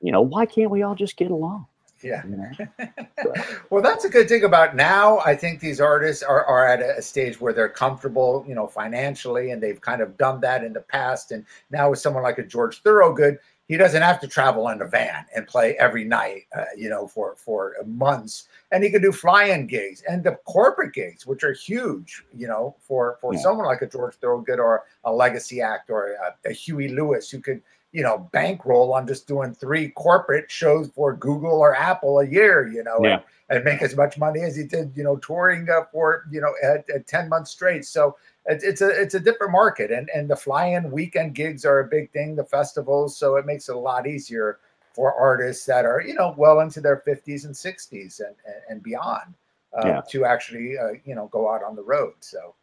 you know, why can't we all just get along? Yeah. You know? well, that's a good thing about now. I think these artists are, are at a stage where they're comfortable, you know, financially, and they've kind of done that in the past. And now with someone like a George Thorogood, he doesn't have to travel in a van and play every night, uh, you know, for for months. And he can do fly-in gigs and the corporate gigs, which are huge, you know, for for Yeah. someone like a George Thorogood or a legacy act or a, a Huey Lewis who could you know, bankroll on just doing three corporate shows for Google or Apple a year, you know, Yeah. and, and make as much money as he did, you know, touring uh, for, you know, at, at 10 months straight. So it's, it's a, it's a different market and, and the fly-in weekend gigs are a big thing, the festivals. So it makes it a lot easier for artists that are, you know, well into their fifties and sixties and, and, and beyond uh, Yeah. to actually, uh, you know, go out on the road. So,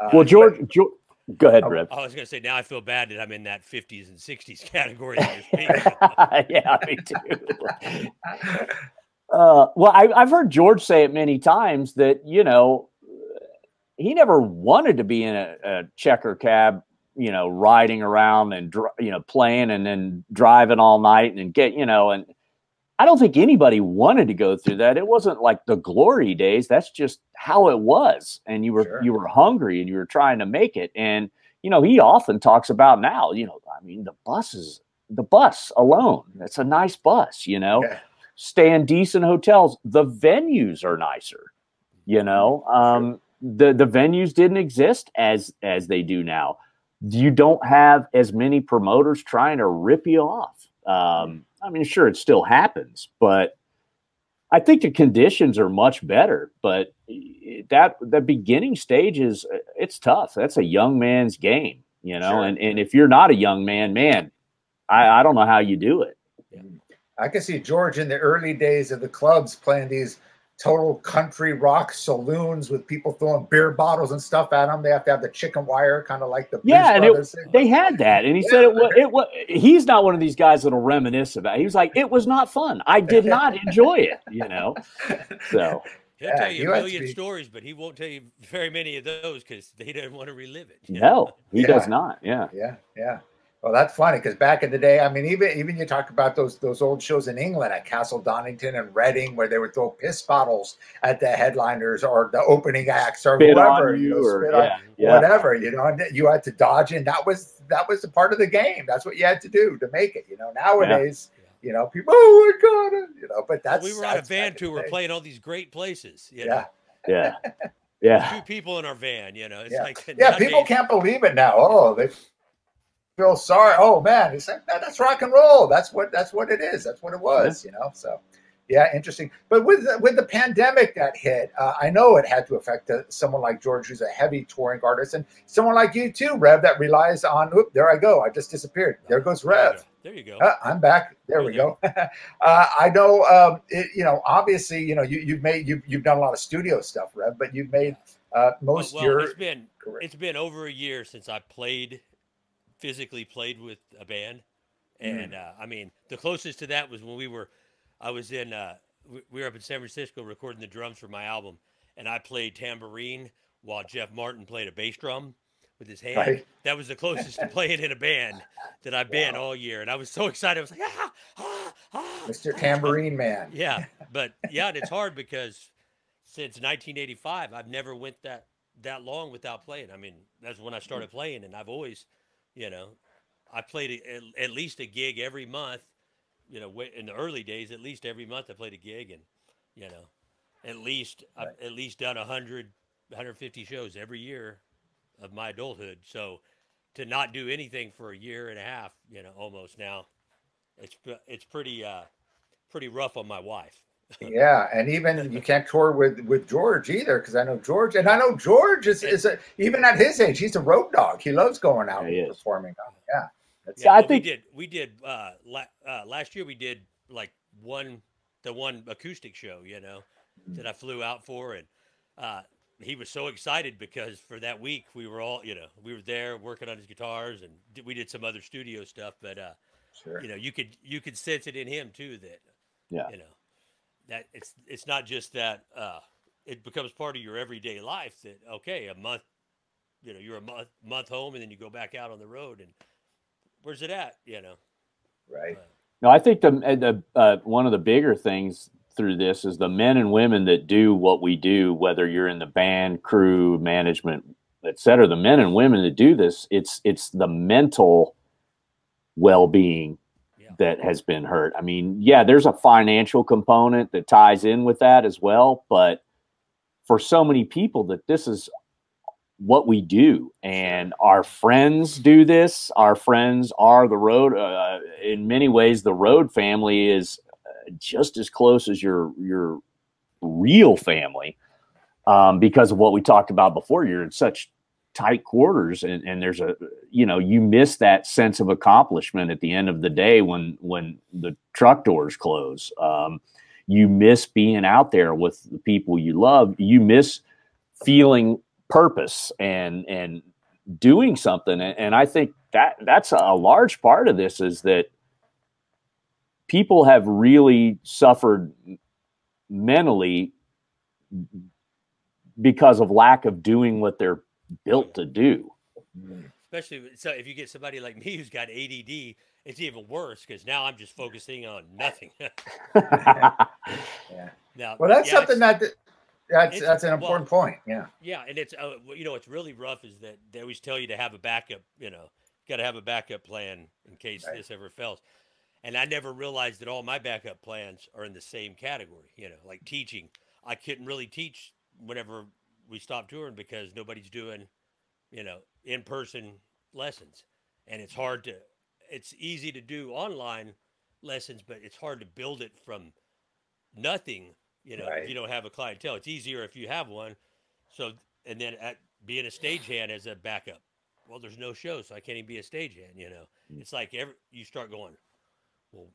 uh, Well, but- George, George go ahead, Rip. I was going to say now I feel bad that I'm in that 50s and 60s category. That you're speaking. yeah, me too. Uh, well, I, I've heard George say it many times that you know he never wanted to be in a, a checker cab, you know, riding around and you know playing and then driving all night and get you know and I don't think anybody wanted to go through that. It wasn't like the glory days. That's just how it was, and you were Sure. you were hungry and you were trying to make it. And you know, he often talks about now. You know, I mean, the buses, the bus alone. It's a nice bus. You know Yeah. stay in decent hotels. The venues are nicer. You know, um, the the venues didn't exist as as they do now. You don't have as many promoters trying to rip you off. Um, I mean, sure, it still happens, but I think the conditions are much better. But that the beginning stage is uh, it's tough. That's a young man's game, you know. Sure. And and if you're not a young man, man, I, I don't know how you do it. I can see George in the early days of the clubs playing these total country rock saloons with people throwing beer bottles and stuff at them. They have to have the chicken wire, kind of like the Blues Yeah, and it- They had that, and he said it was. It was. He's not one of these guys that'll reminisce about. It. He was like, it was not fun. I did not enjoy it. You know. So He'll Yeah, tell you you a million be- stories, but he won't tell you very many of those because he doesn't want to relive it. no, know? he Yeah. does not. Yeah. Yeah, yeah. Well, that's funny because back in the day, I mean, even even you talk about those those old shows in England at Castle Donington and Reading, where they would throw piss bottles at the headliners or the opening acts or Spit whoever, on you you, know, or spit on yeah, yeah. whatever, you know, and you had to dodge in. That was that was a part of the game. That's what you had to do to make it. You know, nowadays, you know, people, oh my god, you know, but that's we were on a van back in the tour playing all these great places. You Yeah, know? Yeah. Yeah. Two people in our van, you know. It's Yeah. like yeah. People nowadays- can't believe it now. Oh, they feel sorry. Oh man, it's like "Man, that's rock and roll. That's what that's what it is. That's what it was. You know, so. Yeah, interesting. But with the, with the pandemic that hit, uh, I know it had to affect uh, someone like George, who's a heavy touring artist, and someone like you too, Rev, that relies on. Oop, there I go. I just disappeared. There goes Rev. There you go. Uh, I'm back. There we go. uh, I know. Um, it, you know, obviously, you know, you, you've made you've, you've done a lot of studio stuff, Rev, but you've made uh, well, most well, your it's been it's been over a year since I played physically played with a band, Mm. and uh, I mean the closest to that was when we were I was in uh, we- we were up in San Francisco recording the drums for my album, and I played tambourine while Jeff Martin played a bass drum with his hand. Right. That was the closest to playing in a band that I've been Wow. all year, and I was so excited. I was like, ah, ah, ah. Mr. Tambourine Man. Yeah, but yeah, and it's hard because since 1985, I've never went that that long without playing. I mean, that's when I started playing, and I've always, you know, I played a, at, least a gig every month. You know, in the early days, at least every month I played a gig, and you know, at least right. I've at least done 100, 150 shows every year of my adulthood. So to not do anything for a year and a half, you know, almost now, it's it's pretty uh, pretty rough on my wife. Yeah, and even you can't tour with with George either because I know George, and I know George is is a, even at his age, he's a road dog. He loves going out and performing. Yeah, yeah. I think we did we did uh, la- uh, last year we did like one the one acoustic show, you know, mm-hmm. that I flew out for, and uh, he was so excited because for that week we were all, you know, we were there working on his guitars and we did some other studio stuff, but uh, sure. you know, you could you could sense it in him too that, yeah, you know, that it's it's not just that uh, it becomes part of your everyday life that okay, a month, you know, you're a month month home and then you go back out on the road and where's it at, you know, right. Uh, no, I think the the uh, one of the bigger things through this is the men and women that do what we do, whether you're in the band, crew, management, etc. The men and women that do this, it's it's the mental well-being yeah. That has been hurt. I mean, yeah, there's a financial component that ties in with that as well, but for so many people that this is what we do and our friends do this our friends are the road uh, in many ways the road family is just as close as your your real family um, because of what we talked about before. You're in such tight quarters, and, and there's a you know you miss that sense of accomplishment at the end of the day when when the truck doors close. Um, you miss being out there with the people you love. You miss feeling purpose and and doing something. And, and I think that that's a large part of this is that people have really suffered mentally because of lack of doing what they're built to do. Especially so if you get somebody like me who's got ADD, it's even worse because now I'm just focusing on nothing. yeah. Now, well, that's yeah, something that that's that's an important well, point. Yeah. Yeah, and it's uh, you know what's really rough is that they always tell you to have a backup. You know, got to have a backup plan in case right. this ever fails and I never realized that all my backup plans are in the same category. You know, like teaching, I couldn't really teach whenever we stopped touring because nobody's doing, you know, in person lessons, and it's hard to. It's easy to do online lessons, but it's hard to build it from nothing. You know, right. if you don't have a clientele, it's easier if you have one. So, and then at, being a stagehand as a backup. Well, there's no show, so I can't even be a stagehand. You know, mm. it's like every you start going well,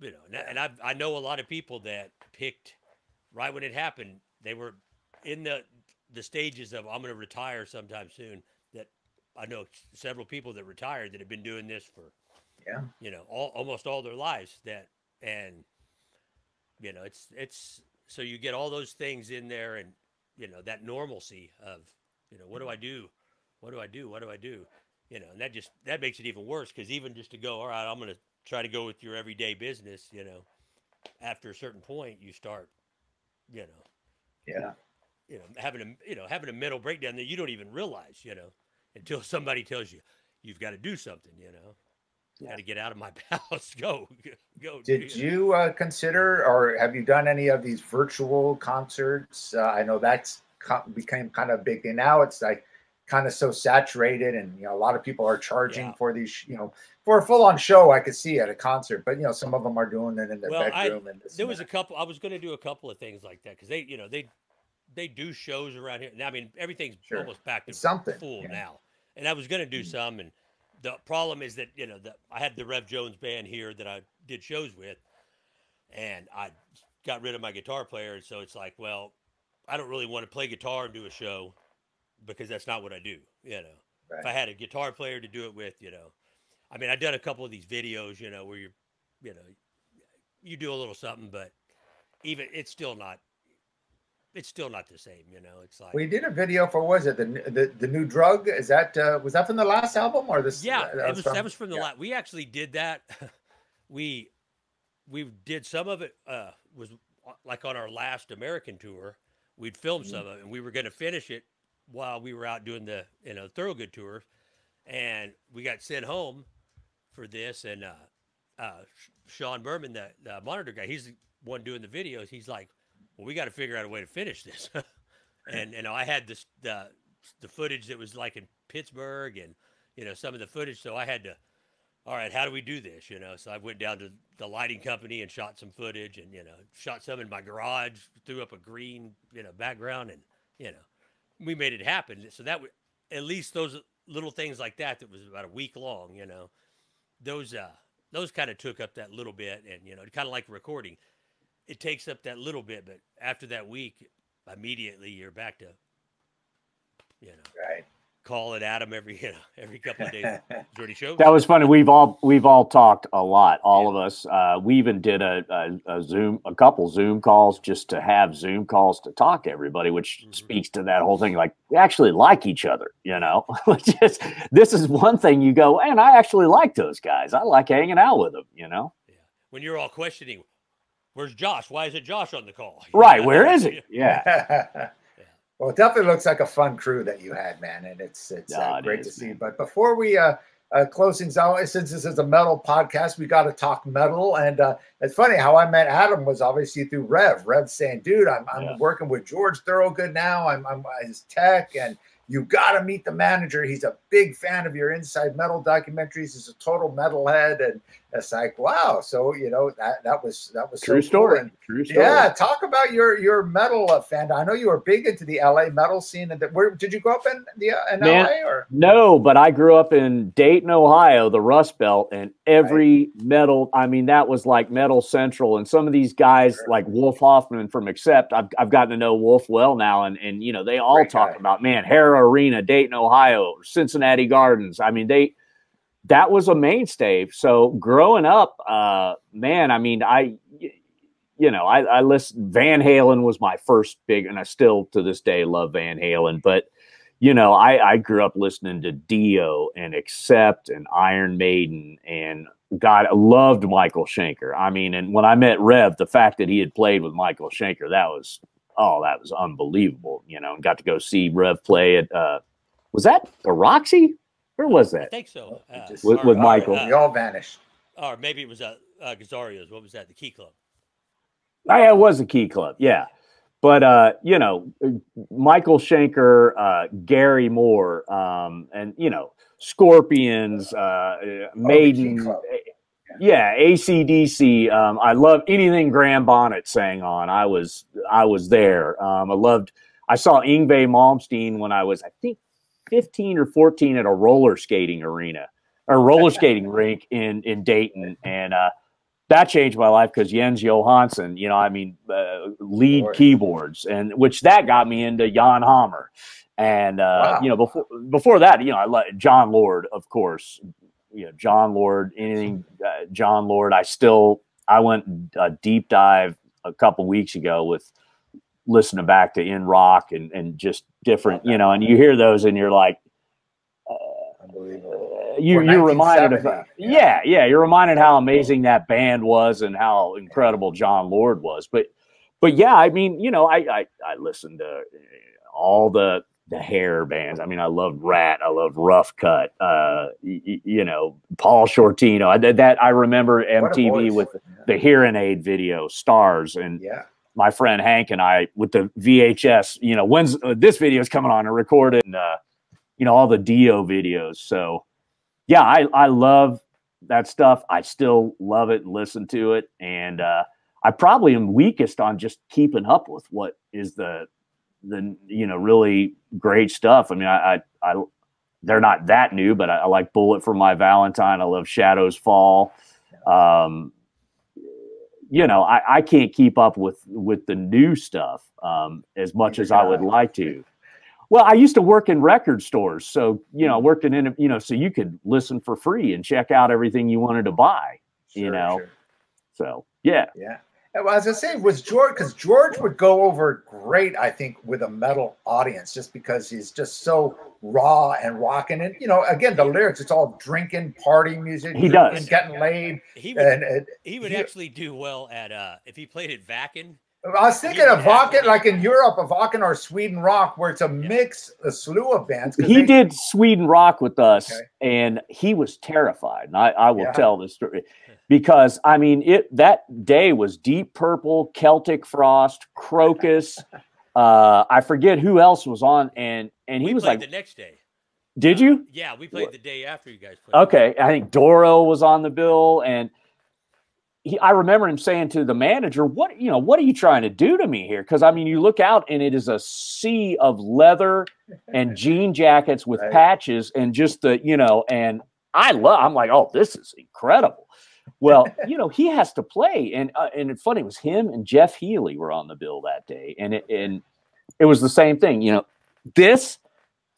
you know, and I I know a lot of people that picked right when it happened. They were in the the stages of I'm going to retire sometime soon. That I know several people that retired that have been doing this for yeah, you know, all almost all their lives. That and you know, it's it's so you get all those things in there, and you know that normalcy of you know what do I do, what do I do, what do I do, you know, and that just that makes it even worse because even just to go, all right, I'm going to try to go with your everyday business, you know, after a certain point, you start, you know, yeah, you know, having a you know having a mental breakdown that you don't even realize, you know, until somebody tells you you've got to do something, you know. Yeah. Got to get out of my house. Go, go. Did you uh, consider, or have you done any of these virtual concerts? Uh, I know that's became kind of big thing now. It's like kind of so saturated and you know a lot of people are charging yeah. for these you know for a full-on show i could see at a concert but you know some of them are doing it in their well, bedroom I, and there was a couple i was going to do a couple of things like that because they you know they they do shows around here Now i mean everything's sure. almost back to something full yeah. now and i was going to do mm-hmm. some and the problem is that you know the, i had the rev jones band here that i did shows with and i got rid of my guitar player and so it's like well i don't really want to play guitar and do a show because that's not what I do. You know, right. if I had a guitar player to do it with, you know, I mean, I've done a couple of these videos, you know, where you're, you know, you do a little something, but even it's still not, it's still not the same. You know, it's like we did a video for was it the the, the new drug? Is that uh, was that from the last album or this? Yeah, that was, that was from the yeah. last. We actually did that. we we did some of it uh, was uh, like on our last American tour. We'd filmed some of it, and we were going to finish it while we were out doing the you know Thorogood tour, and we got sent home for this. And uh, uh, Sean Berman, the, the monitor guy, he's the one doing the videos. He's like, "Well, we got to figure out a way to finish this." and and I had this the the footage that was like in Pittsburgh, and you know some of the footage, so I had to all right, how do we do this? You know, so I went down to the lighting company and shot some footage and, you know, shot some in my garage, threw up a green, you know, background and, you know, we made it happen. So that would, at least those little things like that, that was about a week long, you know, those, uh, those kind of took up that little bit and, you know, kind of like recording, it takes up that little bit, but after that week, immediately you're back to, you know, Right. call it Adam every, you know, every couple of days. Dirty show. That was funny. We've all we've all talked a lot, all of us. Uh, we even did a, a, a Zoom, a couple Zoom calls just to have Zoom calls to talk to everybody, which Mhm. speaks to that whole thing. Like we actually like each other, you know. just this is one thing you go, and I actually like those guys. I like hanging out with them, you know. Yeah. When you're all questioning, where's Josh? Why is it Josh on the call? Right? Where is he? Yeah. well, it definitely looks like a fun crew that you had, man, and it's it's uh, Yeah, it great is, to see. man. But before we uh, uh, close things out, since this is a metal podcast, we got to talk metal. And uh, it's funny how I met Adam was obviously through Rev. Rev saying, "Dude, I'm I'm Yeah. working with George Thorogood now. I'm I'm his tech, and you got to meet the manager. He's a big fan of your Inside Metal documentaries. He's a total metalhead, and it's like, wow. So you know that that was that was so True cool. story. And True story. yeah, talk about your your metal uh, fandom. I know you were big into the LA metal scene. And where did you grow up in the uh, in Man, LA or? No, but I grew up in Dayton, Ohio, the Rust Belt, and every metal, I mean, that was like Metal Central. And some of these guys, Sure. like Wolf Hoffmann from Accept, I've, I've gotten to know Wolf well now. And, and you know, they all Great talk guy. about, man, Hara Arena, Dayton, Ohio, Cincinnati Gardens. I mean, they, that was a mainstay. So growing up, uh, man, I mean, I, you know, I, I listened, Van Halen was my first big, and I still to this day love Van Halen, but you know, I, I grew up listening to Dio and Accept and Iron Maiden and God, loved Michael Schenker. I mean, and when I met Rev, the fact that he had played with Michael Schenker, that was oh, that was unbelievable, you know, and got to go see Rev play at uh was that the Roxy? Where was that? I think so. Uh, With- or- with or, Michael. uh, we all vanished. or maybe it was uh, uh, Gazzarri's. What was that? The Key Club. Oh, yeah, it was a key club, yeah. But uh, you know, Michael Schenker, uh, Gary Moore, um, and you know, Scorpions, uh, Maiden, Club. eh, yeah, ACDC. Um, I love anything Graham Bonnet sang on. I was I was there. Um, I loved. I saw Yngwie Malmsteen when I was I think fifteen or fourteen at a roller skating arena or roller skating rink in in Dayton, and uh, that changed my life because Jens Johansson, you know, I mean, uh, lead keyboards, and which that got me into Jan Hammer, and uh, Wow. you know, before before that, you know, I let Jon Lord, of course, you know, Jon Lord, anything uh, Jon Lord. I still, I went a deep dive a couple weeks ago with listening back to In Rock and and just different, you know, and you hear those and you're like, uh, you Or you're reminded of 1970, yeah. yeah. yeah you're reminded how amazing that band was and how incredible Jon Lord was. But but yeah I mean you know I I, I listened to uh, all the the hair bands. I mean I loved Ratt I loved Rough Cut uh y- y- you know Paul Shortino. I that I remember MTV with the hearing aid video stars and yeah. My friend Hank and I with the VHS, you know, when's uh, this video is coming on and recorded, and, uh, you know, all the Dio videos. So, yeah, I, I love that stuff. I still love it and listen to it. And uh, I probably am weakest on just keeping up with what is the, the, you know, really great stuff. I mean, I, I, I they're not that new, but I, I like Bullet for My Valentine. I love Shadows Fall. Um, you know, I, I can't keep up with with the new stuff um, as much as I would like to. Well, I used to work in record stores, so you know, worked in you know, so you could listen for free and check out everything you wanted to buy. You Sure, know. sure. So yeah, Yeah. Well, as I say, was George because George would go over great, I think, with a metal audience, just because he's just so raw and rocking. And you know, again, the lyrics, it's all drinking, party music. He does. and getting laid. He would, And, and he would he- actually do well at uh if he played at Wacken. I was thinking of have Wacken, like in Europe, of Wacken or Sweden rock, where it's a mix, a slew of bands. he they- did Sweden Rock with us, Okay. and he was terrified. And I, I will Yeah. tell this story because I mean, it that day was Deep Purple, Celtic Frost, Krokus. uh, I forget who else was on, and and he we was like, the next day. "Did you?" Yeah, we played the day after you guys played. Okay, I think Doro was on the bill, and he, I remember him saying to the manager, "What you know? What are you trying to do to me here?" Because I mean, you look out, and it is a sea of leather and jean jackets with Right. patches, and just the you know, and I love. I'm like, "Oh, this is incredible." Well, you know, he has to play, and uh, and it's funny. It was him and Jeff Healey were on the bill that day, and it, and it was the same thing. You know, this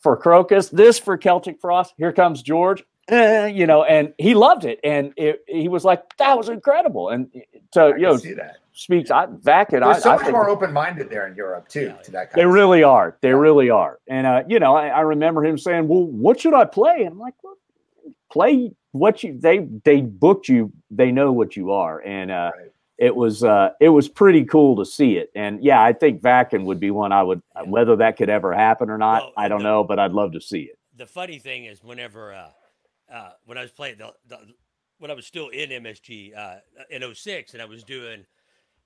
for Krokus, this for Celtic Frost. Here comes George. Eh, you know, and he loved it, and it, he was like, "That was incredible." And so, I you know, see that. speaks I, back and I, They're so I much think more open-minded there in Europe too. Yeah. To that kind they of really are. They Yeah. really are. And uh, you know, I, I remember him saying, "Well, what should I play?" And I'm like, "Well, play what you they they booked you. They know what you are." And uh, Right. it was uh, it was pretty cool to see it. And yeah, I think Wacken would be one I would Yeah. whether that could ever happen or not. Well, I don't the- know, but I'd love to see it. the funny thing is whenever uh, uh, when I was playing the, the when I was still in MSG uh, in 06 and I was doing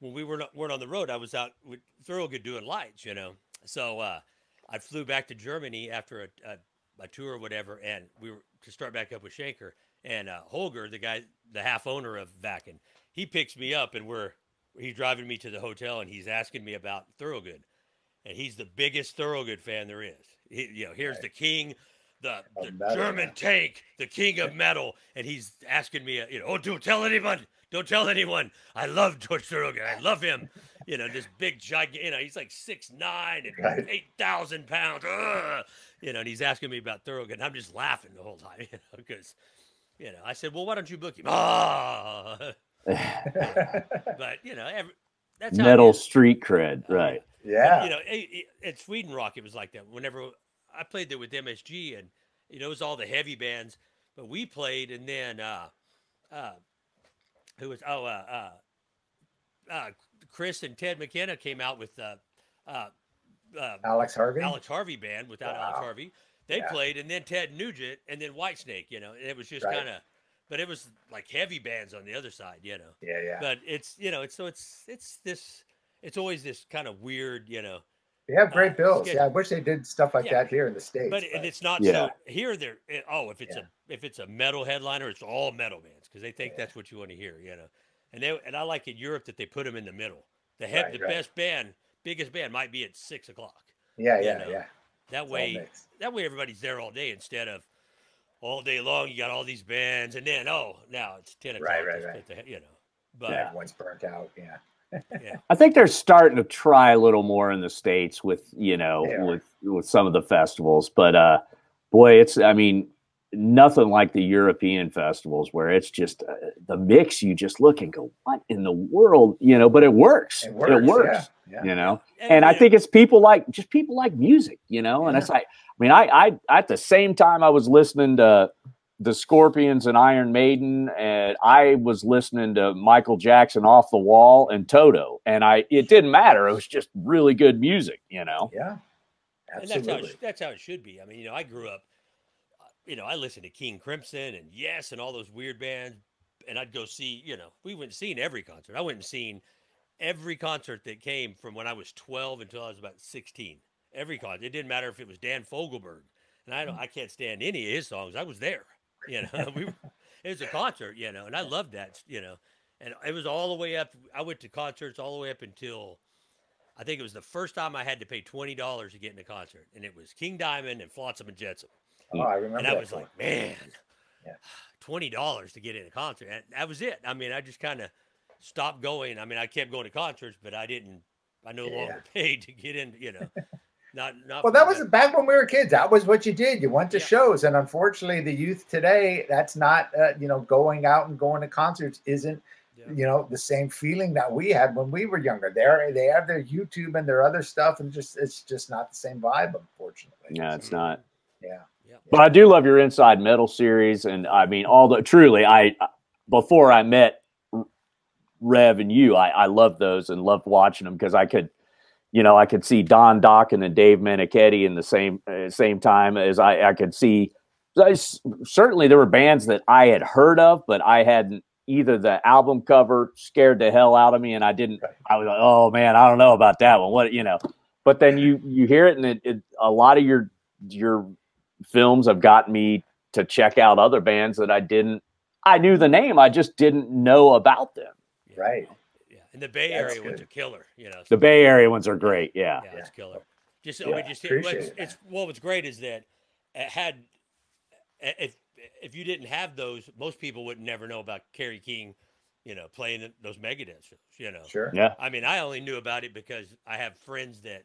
when we were not, weren't on the road I was out with Thorogood doing lights you know so uh, I flew back to Germany after a, a, a tour or whatever and we were to start back up with Schenker and uh, Holger the guy the half owner of Wacken he picks me up and we're he's driving me to the hotel and he's asking me about Thorogood and he's the biggest Thorogood fan there is. He, you know, here's Right. the king, the, the metal, German tank, the king of metal, and he's asking me, uh, you know, oh, don't tell anyone, don't tell anyone. I love George Thorogood, I love him. You know, this big giant, you know, he's like six nine and Right. eight thousand pounds. Ugh. You know, and he's asking me about Thorogood, and I'm just laughing the whole time, you know, because. You know, I said, "Well, why don't you book him?" Ah, but you know, every, that's how Metal street cred, Oh, right? But, yeah. you know, it, it, at Sweden Rock, it was like that. Whenever I played there with MSG, and you know, it was all the heavy bands, but we played, and then uh, uh, who was oh uh, uh, uh, Chris and Ted McKenna came out with uh, uh, uh, Alex Harvey. Alex Harvey band without Alex Harvey. They Yeah. played, and then Ted Nugent, and then Whitesnake. You know, and it was just Right. kind of, but it was like heavy bands on the other side. You know Yeah, yeah. but it's you know it's so it's it's this it's always this kind of weird you know They have great uh, bills. schedule. Yeah, I wish they did stuff like Yeah. that here in the states. but and it's not Yeah. so here they're eh, oh if it's Yeah. a if it's a metal headliner it's all metal bands because they think Yeah. that's what you want to hear you know and they and I like in Europe that they put them in the middle the head Right, the right. best band biggest band might be at six o'clock yeah, yeah, know, yeah. that It's way that way everybody's there all day instead of all day long you got all these bands and then oh now it's 10 o'clock Right, right, right. the- you know but Yeah. Everyone's burnt out. Yeah. I think they're starting to try a little more in the states with you know They are. with with some of the festivals, but uh, boy, it's I mean nothing like the European festivals where it's just uh, the mix. You just look and go, what in the world, you know? But it works. It works. Yeah. yeah. You know, and I you think it's people like just people like music, you know. And Yeah. it's like, I mean, I, I at the same time I was listening to the Scorpions and Iron Maiden, and I was listening to Michael Jackson off the wall and Toto, and I it didn't matter. It was just really good music, you know. Yeah. and that's how, it, Absolutely. that's how it should be. I mean, you know, I grew up, uh, you know, I listened to King Crimson and Yes and all those weird bands, and I'd go see, you know, we went and seen every concert. I went and seen every concert that came from when I was 12 until I was about 16. Every concert. It didn't matter if it was Dan Fogelberg, and I don't, I can't stand any of his songs. I was there, you know. we, it was a concert, you know, and I loved that, you know. And it was all the way up. I went to concerts all the way up until I think it was the first time I had to pay twenty dollars to get in a concert, and it was King Diamond and Flotsam and Jetsam, Oh, I remember. and I was like, man, Yeah. twenty dollars to get in a concert, and that was it. I mean, I just kind of stopped going. I mean, I kept going to concerts, but I didn't. I no Yeah. longer paid to get in. You know, not not. Well, that was that- back when we were kids. That was what you did. You went to Yeah. shows, and unfortunately, the youth today, that's not. Uh, you know, going out and going to concerts isn't Yeah. you know, the same feeling that we had when we were younger. They're they have their YouTube and their other stuff, and just it's just not the same vibe, unfortunately. Yeah, it's not. Yeah. But I do love your Inside Metal series, and I mean, all the truly, I before I met Rev and you, I I loved those and loved watching them because I could, you know, I could see Don Dokken and Dave Meniketti in the same uh, same time as I I could see. I certainly, there were bands that I had heard of, but I hadn't either. The album cover scared the hell out of me, and I didn't. Right. I was like, oh man, I don't know about that one. What you know? But then you you hear it, and it, it a lot of your your films have gotten me to check out other bands that I didn't. I knew the name, I just didn't know about them. Right. Yeah. And the Bay Area ones are killer. You know. The Bay Area ones are great. Yeah. yeah, it's killer. Just, Yeah, we just appreciate it's, it's well, what's great is that it had if if you didn't have those, most people would never know about Kerry King, you know, playing those Megadeth shows. You know, Sure. Yeah. I mean, I only knew about it because I have friends that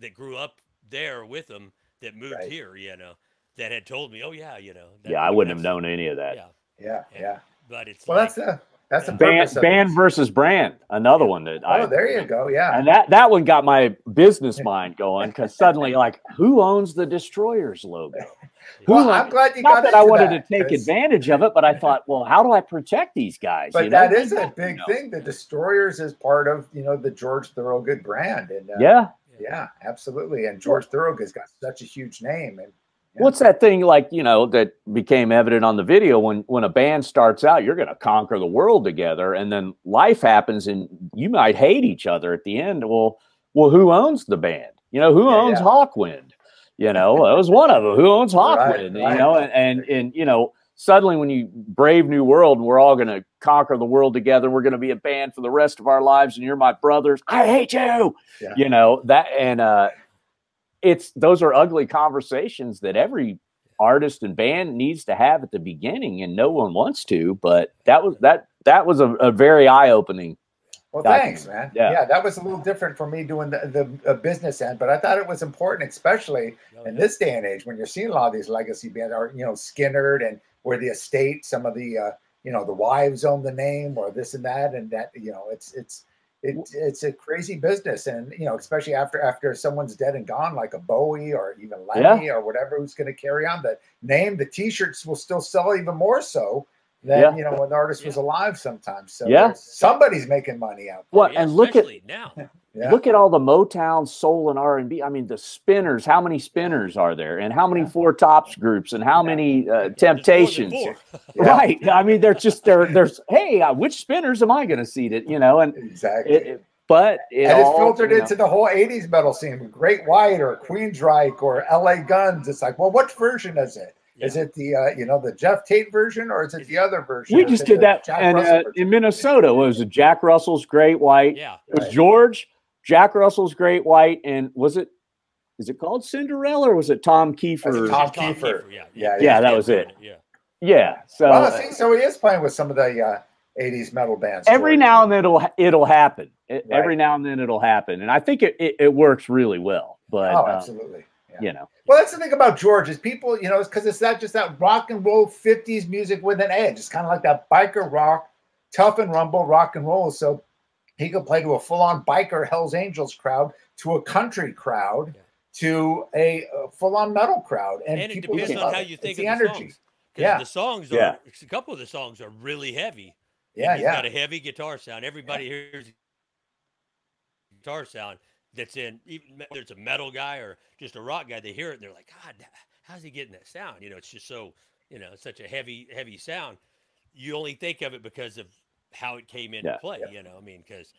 that grew up there with them that moved Right. here. You know, that had told me, oh yeah, you know. that- Yeah. I wouldn't have known any of that. Yeah, Yeah. Yeah. Yeah. but it's Well, like, that's the that's the Band, band versus brand, another one that I. Oh, there you go. Yeah. And that that one got my business mind going because suddenly, like, who owns the Destroyers logo? Who Well, I'm glad you Not got that I wanted that, to take 'cause- advantage of it, but I thought, well, how do I protect these guys? But you know? that is a big You know? thing. The Destroyers is part of you know the George Thorogood brand, and uh, Yeah. yeah, absolutely. And George Thorogood's got such a huge name, and yeah. What's that thing like, you know, that became evident on the video when when a band starts out, you're going to conquer the world together and then life happens and you might hate each other at the end. Well, well who owns the band? You know, who Yeah, owns yeah. Hawkwind? You know, that was one of them. Who owns Right, Hawkwind? You right. know, and, and and you know, suddenly when you brave new world and we're all going to conquer the world together, we're going to be a band for the rest of our lives and you're my brothers. I hate you. Yeah. You know, that and uh it's those are ugly conversations that every artist and band needs to have at the beginning and no one wants to but that was that that was a, a very eye-opening Well, document. thanks, man. Yeah. Yeah. that was a little different for me doing the, the uh, business end, but I thought it was important, especially in this day and age when you're seeing a lot of these legacy bands are you know Skynyrd and where the estate, some of the uh, you know the wives own the name or this and that, and that you know it's it's it, it's a crazy business, and you know especially after after someone's dead and gone, like a Bowie or even Lemmy or whatever who's going to carry on the name, the T-shirts will still sell even more so. Than Yeah. you know when the artist was alive sometimes. So Yeah. somebody's making money out. what Yeah, and look at now. Yeah. look at all the motown soul and r&b i mean the spinners how many spinners are there and how many Yeah. four tops groups and how Yeah. many uh, There's temptations four. Yeah. right i mean they're just there there's hey uh, which spinners am i going to seat it you know and Exactly. it, it- but it and it's all, filtered you know- into the whole 80s metal scene Great White or Queensryche or LA Guns. It's like, well, which version is it? Is Yeah. it the uh, you know the Geoff Tate version or is it the other version? we just did that and, uh, in minnesota was it jack russell's great white Yeah. It was Right. George, Jack Russell's Great White, and was it is it called Cinderella or was it Tom Keifer? Tom Just Tom Keifer. Yeah. Yeah, yeah, that was it. Yeah. Yeah. So well, uh, see, so he is playing with some of the uh, 80s metal bands. every George. now and then it'll it'll happen. It- Every now and then it'll happen, and I think it, it, it works really well. But Oh, um, absolutely. Yeah. you know, Well, that's the thing about George is people, you know, because it's not just that rock and roll 50s music with an edge. It's kind of like that biker rock, tough and rumble rock and roll. So he could play to a full on biker Hells Angels crowd, to a country crowd, Yeah. to a, uh full on metal crowd. And, And, it people depends just on love how it. you think the of the energy. songs. 'Cause Yeah. The songs are Yeah. a couple of the songs are really heavy. and Yeah, he's yeah. got a heavy guitar sound. Everybody hears guitar sound that's in even whether it's a metal guy or just a rock guy, they hear it and they're like, God, how's he getting that sound? You know, it's just so, you know, it's such a heavy, heavy sound. You only think of it because of how it came into Yeah, play, you know, I mean, because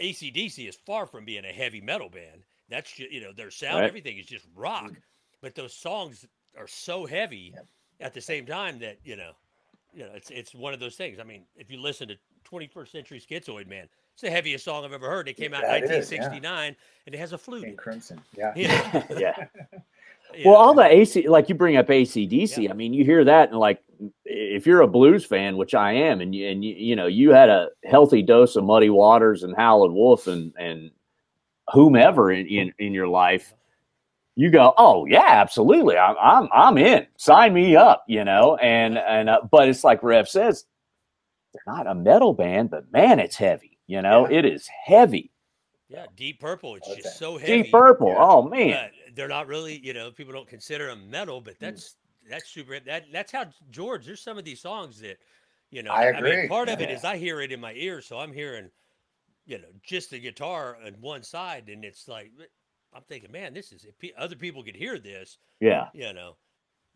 ACDC is far from being a heavy metal band. That's just, you know, their sound, Right. everything is just rock. Mm-hmm. But those songs are so heavy Yep. at the same time that, you know, you know, it's it's one of those things. I mean, if you listen to 21st Century Schizoid Man, it's the heaviest song I've ever heard. It came out in That is, yeah. 1969, and it has a flute. in King it. Crimson. Yeah. Yeah. yeah. Well, all the AC, like you bring up ACDC. Yeah. I mean, you hear that, and like, if you're a blues fan, which I am, and you, and you, you know, you had a healthy dose of Muddy Waters and Howlin' Wolf and and whomever in, in in your life, you go, oh yeah, absolutely, I'm I'm I'm in. Sign me up, you know. And and uh, but it's like Rev says, they're not a metal band, but man, it's heavy. You know, Yeah. it is heavy. Yeah, Deep Purple. It's Okay. just so heavy. Deep Purple. Yeah. Oh man. but they're not really, you know, people don't consider them metal, Mm. but that's that's super. That that's how George. There's some of these songs that, you know, I mean, agree, part of it yeah. is I hear it in my ear, so I'm hearing, you know, just the guitar on one side, and it's like eh, I'm thinking, man, this is if other people could hear this, Yeah. you know,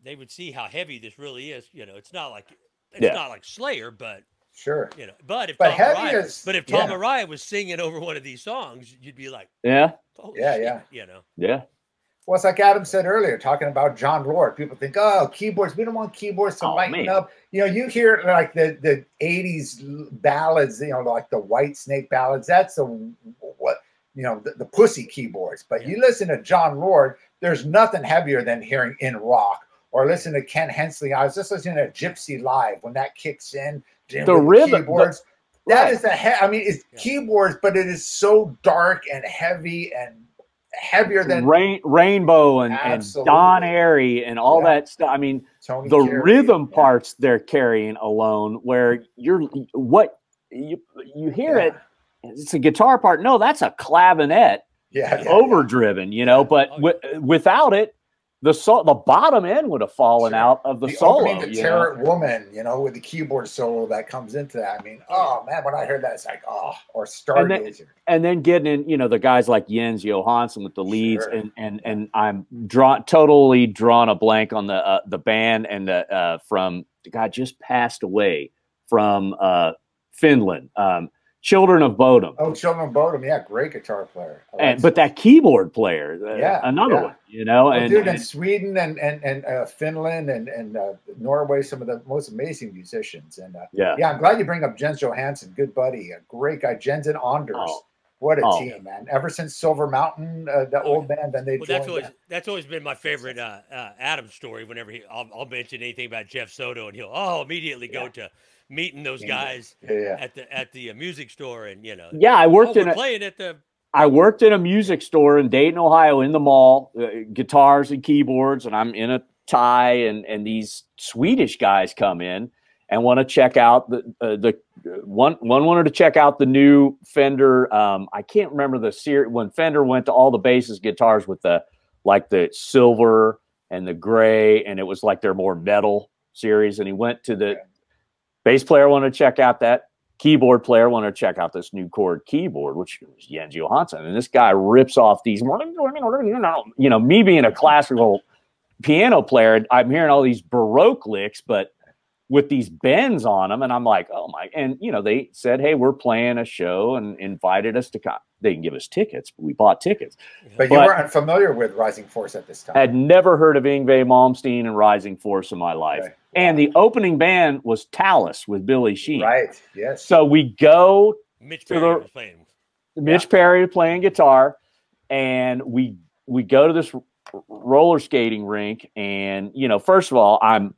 they would see how heavy this really is. You know, it's not like it's Yeah. not like Slayer, but Sure. you know, but if But Tom heavy Araya, is- but if Tom yeah. Araya was singing over one of these songs, you'd be like, Yeah. Holy Yeah, shit, yeah. You know. Yeah. Well, it's like Adam said earlier, talking about Jon Lord. People think, oh, keyboards. We don't want keyboards to Oh, lighten man. up. You know, you hear like the the '80s ballads. You know, like the White Snake ballads. That's the what you know the, the pussy keyboards. But you listen to Jon Lord. There's nothing heavier than hearing in rock or listen to Ken Hensley. I was just listening to Gypsy Live when that kicks in. The rhythm- the- keyboards. That right. is the he- I mean, it's Yeah. keyboards, but it is so dark and heavy and heavier than Rain, Rainbow and, and. Don Airey and all Yeah. that stuff. I mean, Tony. the Carey. rhythm Yeah. parts they're carrying alone, where you're what you you hear Yeah. it. It's a guitar part. No, that's a clavinet Yeah, yeah, overdriven. You know, but Oh, wi- without it, the so the bottom end would have fallen Sure. out of the, the solo. opening to you Woman, you know, with the keyboard solo that comes into that. I mean, oh man, when I heard that, it's like, oh, or And then- and then getting in, you know, the guys like Jens Johansson with the leads, Sure. and and and I'm drawn totally drawn a blank on the uh, the band and the uh, from the guy just passed away from uh, Finland, um, Children of Bodom, Oh, Children of Bodom, yeah, great guitar player. I like and but that keyboard player, uh, Yeah, another yeah. one, you know, Well, and, dude, in and- Sweden and and and uh, Finland and and uh, Norway, some of the most amazing musicians. And uh, yeah, yeah, I'm glad you bring up Jens Johansson, good buddy, a great guy. Jens and Anders, Oh. what a Oh. team, man! Ever since Silver Mountain, uh, the Oh, old band, then they Well, joined. that's always that. that's always been my favorite uh, uh, Adam story. Whenever he, I'll, I'll mention anything about Jeff Soto, and he'll oh immediately go to meeting those guys yeah, yeah. at the at the uh, music store, and you know, yeah. I oh, worked in a, playing at the I worked in a music store in Dayton, Ohio, in the mall, uh, guitars and keyboards, and I'm in a tie, and and these Swedish guys come in and want to check out the uh, the one one wanted to check out the new Fender. Um, I can't remember the series when Fender went to all the bases guitars with the like the silver and the gray, and it was like their more metal series, and he went to the. Bass player want to check out that keyboard player want to check out this new chord keyboard, which is Jens Johansson. And this guy rips off these, you know, me being a classical piano player, I'm hearing all these Baroque licks, but with these bends on them. And I'm like, oh my. And, you know, they said, hey, we're playing a show and invited us to come. They didn't give us tickets, but we bought tickets. But you weren't familiar with Rising Force at this time. I had never heard of Yngwie Malmsteen and Rising Force in my life. Okay. And the opening band was Talas with Billy Sheehan. Right. Yes. So we go Mitch To Perry the- playing. Mitch Perry playing guitar, and we we go to this roller skating rink, and you know, first of all, I'm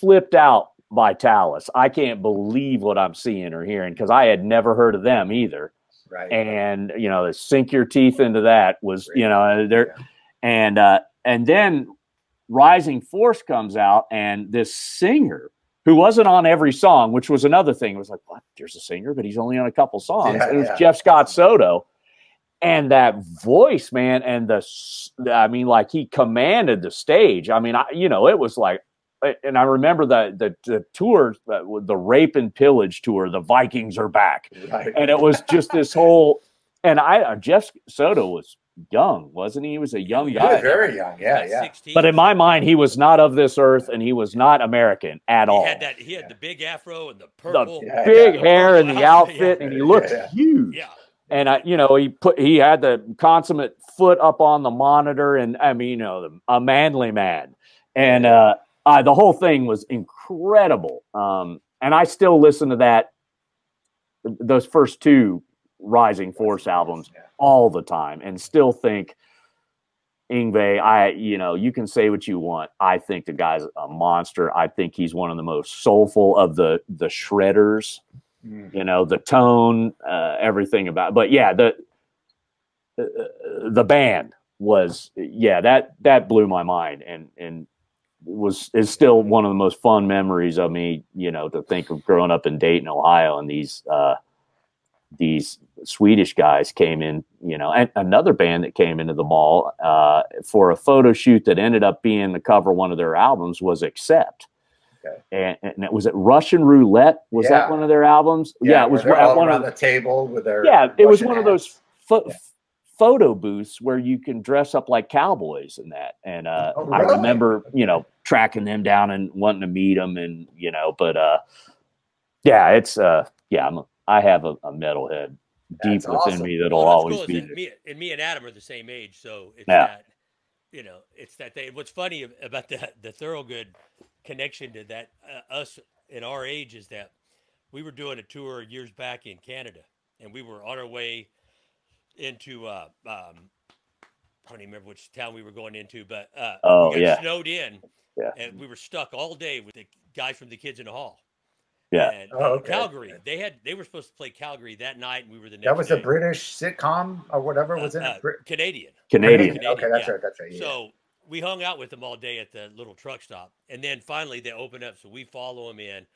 flipped out by Talas. I can't believe what I'm seeing or hearing because I had never heard of them either. right. And you know, sink your teeth into that was you know there, Yeah. and uh, and then Rising Force comes out, and this singer who wasn't on every song, which was another thing. It was like, what? There's a singer, but he's only on a couple songs. Yeah, it was yeah. Jeff Scott Soto. And that voice, man, and the, I mean, like he commanded the stage. I mean, I, you know, it was like, and I remember the the, the tour, the rape and pillage tour. The Vikings are back, right. and it was just this whole. And I, uh, Jeff Soto was young, wasn't he? He was a young He guy. was very young. Yeah. Yeah. 16. But in my mind, he was not of this earth, and he was not American at he all. had that. He had Yeah. the big afro and the the purple. Yeah, big yeah. hair and the Yeah. outfit, and he looked Yeah. huge. Yeah. And I, you know, he put he had the consummate foot up on the monitor, and I mean, you know, the, a manly man, and uh, uh, the whole thing was incredible. Um, and I still listen to that, those first two Rising Force albums all the time, and still think Yngwie, I, you know, you can say what you want. I think the guy's a monster. I think he's one of the most soulful of the the shredders Mm. you know the tone uh, everything about but yeah the uh, the band was yeah that that blew my mind and and was is still one of the most fun memories of me. You know, to think of growing up in Dayton, Ohio, and these uh, these Swedish guys came in. You know, and another band that came into the mall uh, for a photo shoot that ended up being the cover of one of their albums was Accept. Okay. And, and it was it Russian Roulette? Was Yeah. that one of their albums? Yeah, it was at one of the table with their yeah, it was Russian one of those pho- Yeah. Photo booths where you can dress up like cowboys and that. And uh, Oh, I remember, you know, tracking them down and wanting to meet them, and you know, but uh, yeah, it's uh, yeah, I'm a, I have a, a metalhead deep That's within awesome. me that'll Well, always cool be that me and me and Adam are the same age, so it's Yeah. that you know, it's that they. What's funny about the the Thorogood connection to that uh, us in our age is that we were doing a tour years back in Canada, and we were on our way into uh, um, I don't even remember which town we were going into, but uh, Oh, we got yeah. snowed in, Yeah. and we were stuck all day with the guys from the Kids in the Hall. Yeah. and, Oh, uh, okay. Calgary. They had they were supposed to play Calgary that night, and we were the next. That was a. British sitcom or whatever was in Uh, it. Brit- Canadian. Canadian. Canadian, Okay, that's yeah. right. That's right. Yeah. So we hung out with them all day at the little truck stop, and then finally they open up, so we follow them in.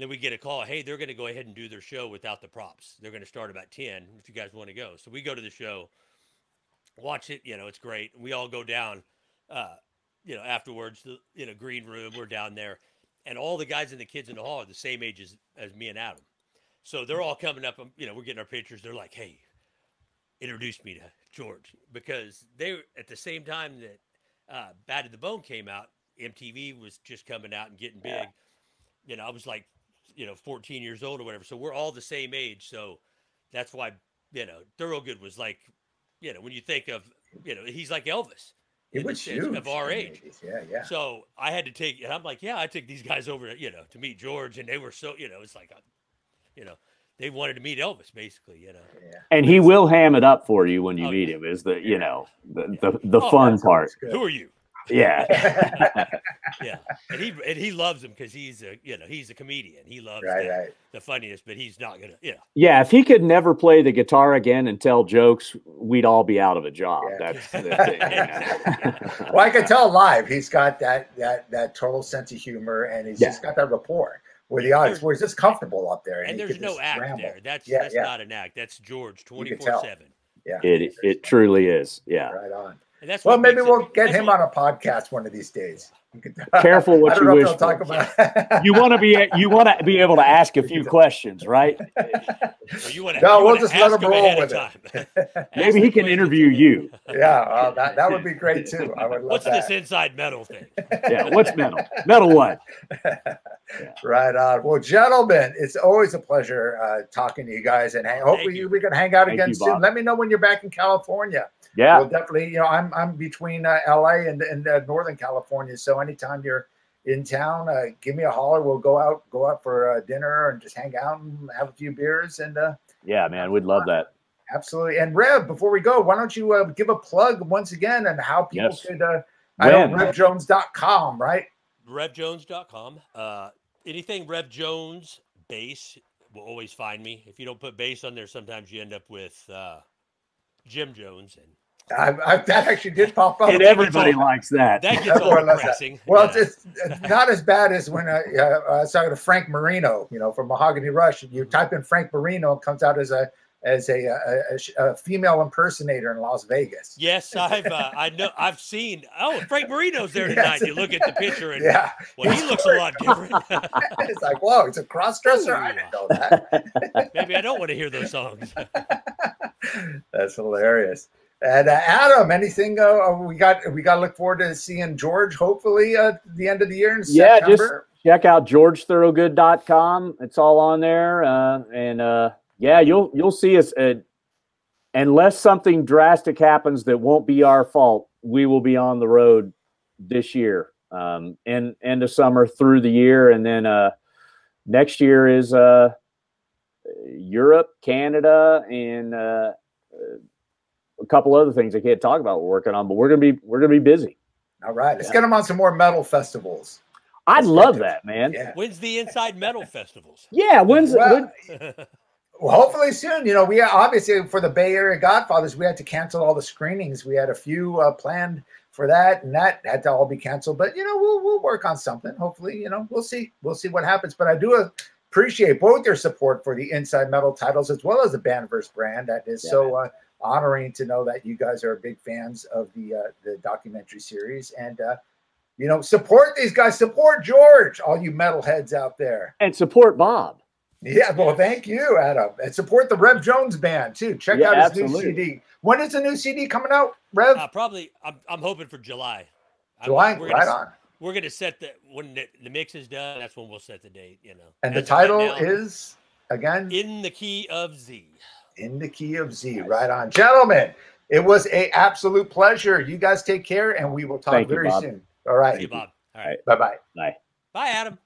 Then we get a call, hey, they're going to go ahead and do their show without the props. They're going to start about ten. If you guys want to go, so we go to the show, watch it. You know, it's great. We all go down. Uh, you know, afterwards, the you know green room, we're down there, and all the guys and the kids in the hall are the same age as, as me and Adam. So they're all coming up. um, You know, we're getting our pictures. They're like, hey, introduce me to George because they were at the same time that uh, Bad to the Bone came out. MTV was just coming out and getting big. Yeah. You know, I was like, you know, 14 years old or whatever. So we're all the same age. So that's why, you know, Thorogood was like, you know, when you think of, you know, he's like Elvis. He in the was sense huge of our age. 80s. Yeah, yeah. So I had to take, and I'm like, yeah, I took these guys over, you know, to meet George, and they were so, you know, it's like, uh, you know, they wanted to meet Elvis, basically, you know. yeah. And he will ham it up for you when you Oh, meet yeah. him. Is the you know the the, the Oh, fun part? good. Who are you? Yeah. Yeah, and he and he loves him because he's a, you know, he's a comedian. He loves right, the, right. the funniest, but he's not gonna, you know. Yeah, if he could never play the guitar again and tell jokes, we'd all be out of a job. Yeah. That's the thing. Well, I can tell live he's got that that that total sense of humor, and he's Yeah. just got that rapport with the audience, There's- where he's just comfortable up there, And he there's no act ramble. there. That's Yeah, that's yeah. not an act. That's George, You twenty can four tell. seven. Yeah, It it truly is. Yeah. right on. And that's Well, maybe we'll get him what- on a podcast one of these days. You Careful what I don't you know wish if talk for. about. You want to be you want to be able to ask a few questions, right? Well, you wanna, No, you we'll just let ask him roll with it. Maybe he can interview you. yeah, uh, that that would be great too. I would love What's that. this inside metal thing? Yeah. What's metal? Metal what? Right on. Well, gentlemen, it's always a pleasure uh, talking to you guys, and hang, hopefully you. we can hang out Thank again you, soon. Bob. Let me know when you're back in California. Yeah. We'll definitely, you know, I'm I'm between uh, LA and, and uh, Northern California, so anytime you're in town, uh, give me a holler. We'll go out go out for uh, dinner and just hang out and have a few beers and uh, Yeah, man. We'd love that. absolutely. And Rev, before we go, why don't you uh, give a plug once again and how people Yes. could uh, I know When? RevJones.com, right? RevJones.com. Uh, anything Rev Jones bass will always find me. If you don't put bass on there, sometimes you end up with uh, Jim Jones, and I, I, that actually did pop up. And everybody likes that. that gets Everyone loves that. Well, Yeah. it's, it's not as bad as when I, uh, I was talking to Frank Marino, you know, from Mahogany Rush. You type in Frank Marino, it comes out as a as a, a, a a female impersonator in Las Vegas. Yes, I've uh, I know I've seen. Oh, Frank Marino's there Yes. tonight. You look at the picture, and Yeah, well, he looks a lot different. it's like, whoa, it's a cross dresser. I didn't know that. Maybe I don't want to hear those songs. That's hilarious. And uh, Adam, anything? Uh, we got we got to look forward to seeing George. Hopefully, uh, the end of the year in Yeah, just- Check out georgethorogood.com. It's all on there. Uh, and uh, yeah, you'll you'll see us. Uh, unless something drastic happens that won't be our fault, we will be on the road this year. Um, and end of summer through the year, and then uh, next year is uh, Europe, Canada, and uh, a couple other things I can't talk about. We're working on, but we're gonna be we're gonna be busy. All right, let's Yeah. get them on some more metal festivals. I'd love that, man. Yeah. When's the Inside Metal Festivals? Yeah, when's Well, when, Well, hopefully soon. You know, we obviously for the Bay Area Godfathers, we had to cancel all the screenings. We had a few uh, planned for that, and that had to all be canceled. But you know, we'll we'll work on something. Hopefully, you know, we'll see. We'll see what happens. But I do appreciate both your support for the Inside Metal titles as well as the Banverse brand. That is Yeah, so uh, honoring to know that you guys are big fans of the uh, the documentary series and. uh you know, support these guys. Support George, all you metalheads out there. And support Bob. Yeah, well, thank you, Adam, and support the Rev Jones band too. Check Yeah, out his new. CD. When is the new CD coming out, Rev? Uh, probably, I'm, I'm hoping for July. I'm- July, we're gonna right on. We're gonna set the when the, the mix is done. That's when we'll set the date. You know. And the As of right title now, is again in the key of Z. in the key of Z. Right on, gentlemen. It was a absolute pleasure. You guys take care, and we will talk Thank very Bob. soon. All right, See you, Bob. All right. Bye bye bye. Bye, Adam.